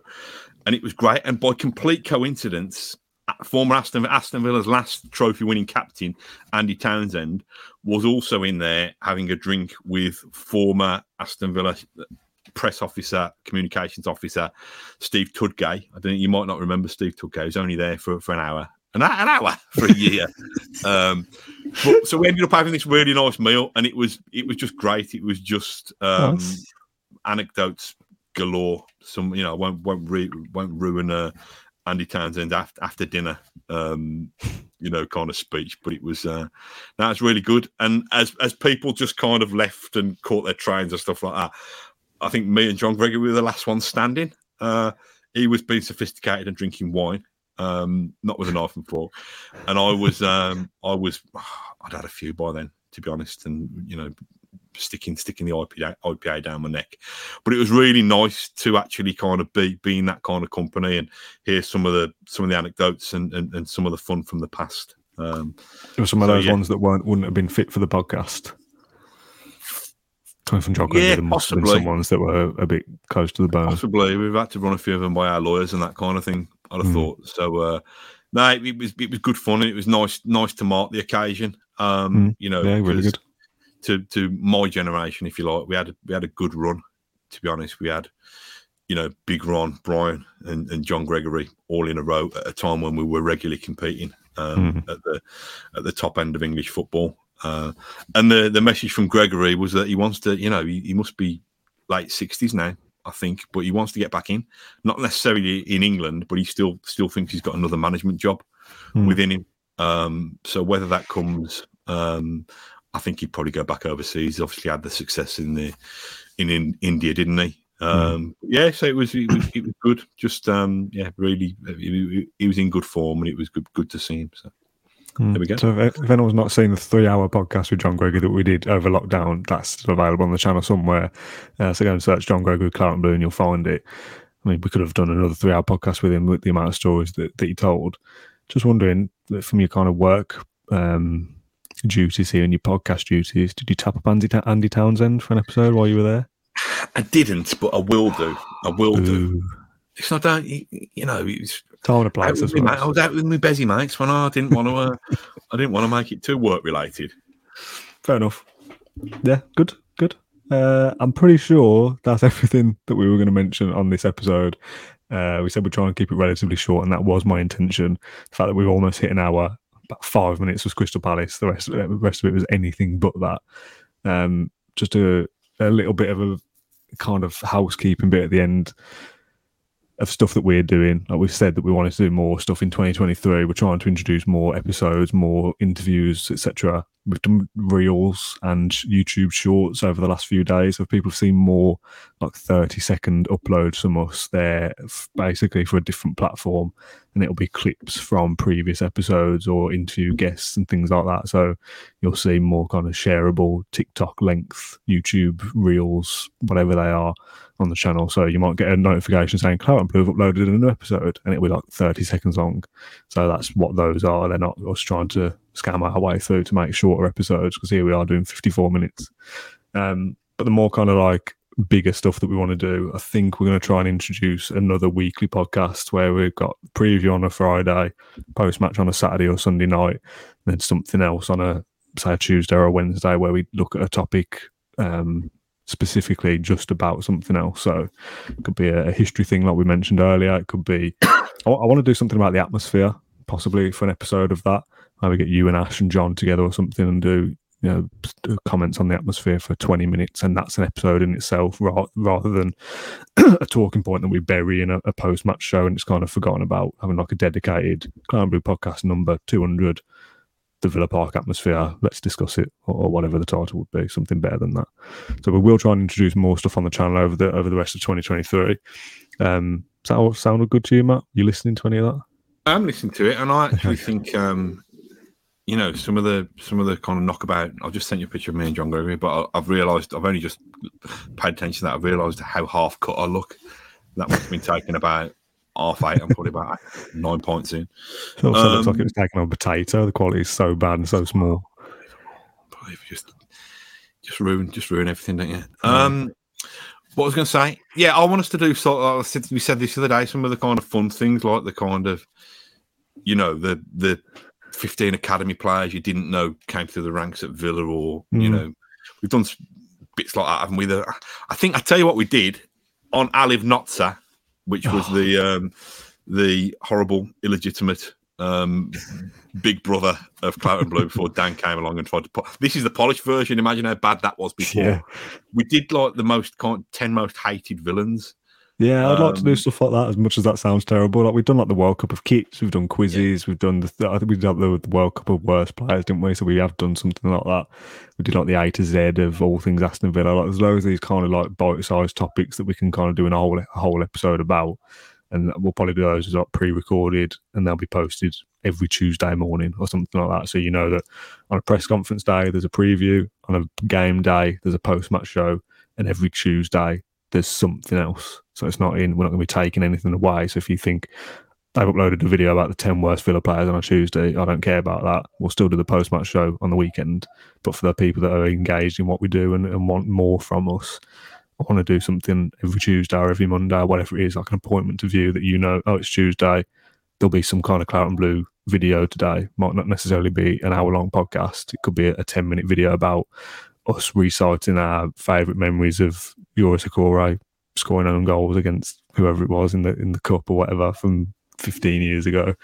and it was great. And by complete coincidence, former Aston Aston Villa's last trophy-winning captain Andy Townsend was also in there having a drink with former Aston Villa press officer, communications officer Steve Tudgay. I don't. You might not remember Steve Tudgay. He was only there for, for an hour, an, an hour for a year. um, but, so we ended up having this really nice meal, and it was it was just great. It was just um, Nice. anecdotes galore. Some you know won't won't re- won't ruin uh, Andy Townsend after after dinner. Um, you know, kind of speech, but it was uh, was really good. And as as people just kind of left and caught their trains and stuff like that, I think me and John Gregory were the last ones standing. Uh, he was being sophisticated and drinking wine, um, not with a knife and fork, and I was um, I was I'd had a few by then, to be honest, and you know sticking sticking the IPA, IPA down my neck. But it was really nice to actually kind of be being that kind of company and hear some of the some of the anecdotes and and, and some of the fun from the past. Um, some of So, those yeah. ones that weren't wouldn't have been fit for the podcast. Coming from Gregory, Yeah, there must have been possibly. some ones that were a bit close to the bone. Possibly, we've had to run a few of them by our lawyers and that kind of thing. I'd have Mm. thought. So, uh, no, it was it was good fun and it was nice nice to mark the occasion. Um, Mm. you know, Yeah, really good. To to my generation, if you like, we had a, we had a good run. To be honest, we had you know Big Ron, Brian, and, and John Gregory all in a row at a time when we were regularly competing um, Mm. at the at the top end of English football. Uh, and the the message from Gregory was that he wants to, you know, he, he must be late sixties now, I think, but he wants to get back in, not necessarily in England, but he still still thinks he's got another management job Hmm. within him. Um, so whether that comes, um, I think he'd probably go back overseas. Obviously, had the success in the in, in India, didn't he? Um, Yeah, so it was, it was it was good. Just um, yeah, really, he, he was in good form, and it was good good to see him. So There we go. So if, if anyone's not seen the three-hour podcast with John Gregory that we did over lockdown, that's still available on the channel somewhere. Uh, so go and search John Gregory Claret and Blue, and you'll find it. I mean, we could have done another three-hour podcast with him with the amount of stories that, that he told. Just wondering, from your kind of work um, duties here and your podcast duties, did you tap up Andy, Andy Townsend for an episode while you were there? I didn't, but I will do. I will do. It's not that you, you know. It's Time and a out place, I with me. I was out with my busy mates when I didn't want to. Uh, I didn't want to make it too work related. Fair enough. Yeah, good, good. Uh, I'm pretty sure that's everything that we were going to mention on this episode. Uh, we said we'd try and keep it relatively short, and that was my intention. The fact that we've almost hit an hour, about five minutes was Crystal Palace. The rest of it, the rest of it was anything but that. Um, just a, a little bit of a kind of housekeeping bit at the end of stuff that we're doing. Like we've said that we wanted to do more stuff in 2023. We're trying to introduce more episodes, more interviews, etc. We've done reels and YouTube shorts over the last few days. So people have seen more like 30 second uploads from us there, basically for a different platform, and it'll be clips from previous episodes or interview guests and things like that. So you'll see more kind of shareable TikTok length YouTube reels, whatever they are, on the channel. So you might get a notification saying Claret and Blue have uploaded a new episode, and it'll be like 30 seconds long. So that's what those are. They're not us trying to scam our way through to make shorter episodes because here we are doing 54 minutes. Um, but the more kind of like bigger stuff that we want to do, I think we're going to try and introduce another weekly podcast where we've got preview on a Friday, post match on a Saturday or Sunday night, and then something else on a say a Tuesday or a Wednesday where we look at a topic um, specifically just about something else. So it could be a, a history thing like we mentioned earlier. It could be I, want to do something about the atmosphere, possibly for an episode of that. Maybe get you and Ash and John together or something and do you know comments on the atmosphere for 20 minutes and that's an episode in itself rather than a talking point that we bury in a, a post-match show and it's kind of forgotten about. Having like a dedicated Clown Blue podcast number 200 the Villa Park atmosphere let's discuss it or, or whatever the title would be something better than that. So we will try and introduce more stuff on the channel over the over the rest of 2023 um does that all sound good to you Matt? You listening to any of that? I'm listening to it, and I actually think, um, you know, some of the some of the kind of knockabout. I've just sent you a picture of me and John Gregory, but I, I've realised I've only just paid attention to that. I've realised how half cut I look. That must have been taken about half eight. I'm probably about nine points in. it also looks like Um, it was taken on potato the quality is so bad and so small just just ruin just ruin everything, don't you? Um, what I was going to say, yeah, I want us to do sort of. I said- We said this the other day. Some of the kind of fun things, like the kind of, you know, the the 15 academy players you didn't know came through the ranks at Villa, or you Mm. know, we've done bits like that, haven't we? The, I think I tell you what we did on Aliv Notza, which was the um, the horrible, illegitimate um, big brother of Claret and Blue before Dan came along and tried to put. This is the polished version. Imagine how bad that was before. Yeah. We did like the most kind ten most hated villains. Yeah, I'd like to do Um, stuff like that. As much as that sounds terrible, like we've done like the World Cup of kits, we've done quizzes, we've done the. I think we did like the, the World Cup of worst players, didn't we? So we have done something like that. We did like the A to Z of all things Aston Villa. Like there's loads of these kind of like bite-sized topics that we can kind of do in a whole a whole episode about, and we'll probably do those as like pre-recorded, and they'll be posted every Tuesday morning or something like that. So you know that on a press conference day there's a preview, on a game day there's a post-match show, and every Tuesday there's something else. So it's not in, we're not going to be taking anything away. So if you think they've uploaded a video about the 10 worst Villa players on a Tuesday, I don't care about that. We'll still do the post match show on the weekend. But for the people that are engaged in what we do and, and want more from us, I want to do something every Tuesday or every Monday, or whatever it is, like an appointment to view that you know, oh, it's Tuesday. There'll be some kind of Claret and Blue video today. Might not necessarily be an hour long podcast. It could be a, a 10 minute video about us reciting our favourite memories of Yoris Akore scoring own goals against whoever it was in the in the cup or whatever from 15 years ago.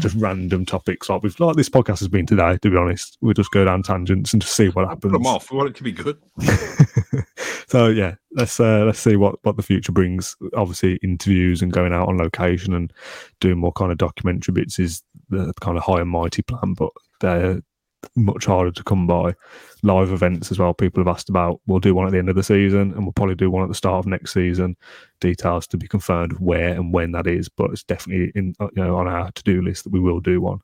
Just random topics like we've like this podcast has been today, to be honest. We'll just go down tangents and just see what happens. Put them off. We want it to be good. so yeah, let's uh, let's see what what the future brings. Obviously, interviews and going out on location and doing more kind of documentary bits is the kind of high and mighty plan, but they're much harder to come by. Live events as well. People have asked about. We'll do one at the end of the season, and we'll probably do one at the start of next season. Details to be confirmed where and when that is, but it's definitely in uh, you know on our to do list that we will do one.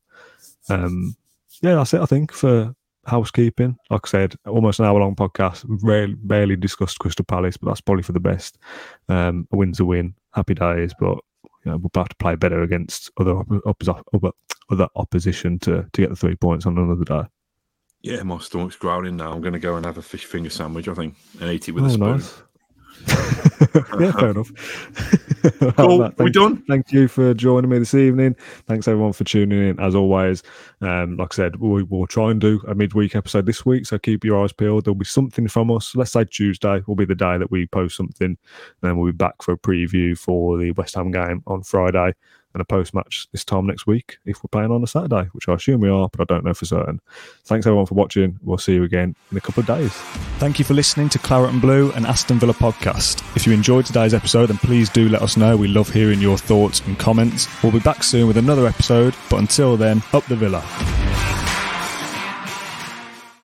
Um, yeah, that's it. I think for housekeeping. Like I said, almost an hour long podcast. Rarely, barely discussed Crystal Palace, but that's probably for the best. Um, a win's a win. Happy days, but you know, we're about to play better against other other, other opposition to to get the three points on another day. Yeah, my stomach's growling now. I'm going to go and have a fish finger sandwich, I think, and eat it with oh, a spoon. Nice. yeah, fair enough. cool. Matt, we done? Thank you for joining me this evening. Thanks everyone for tuning in. As always, um, like I said, we, will try and do a midweek episode this week. So keep your eyes peeled. There'll be something from us. Let's say Tuesday will be the day that we post something. And then we'll be back for a preview for the West Ham game on Friday and a post match this time next week if we're playing on a Saturday, which I assume we are, but I don't know for certain. Thanks everyone for watching. We'll see you again in a couple of days. Thank you for listening to Claret and Blue and Aston Villa podcast. If you enjoyed today's episode, then please do let us know. We love hearing your thoughts and comments. We'll be back soon with another episode, but until then, up the Villa.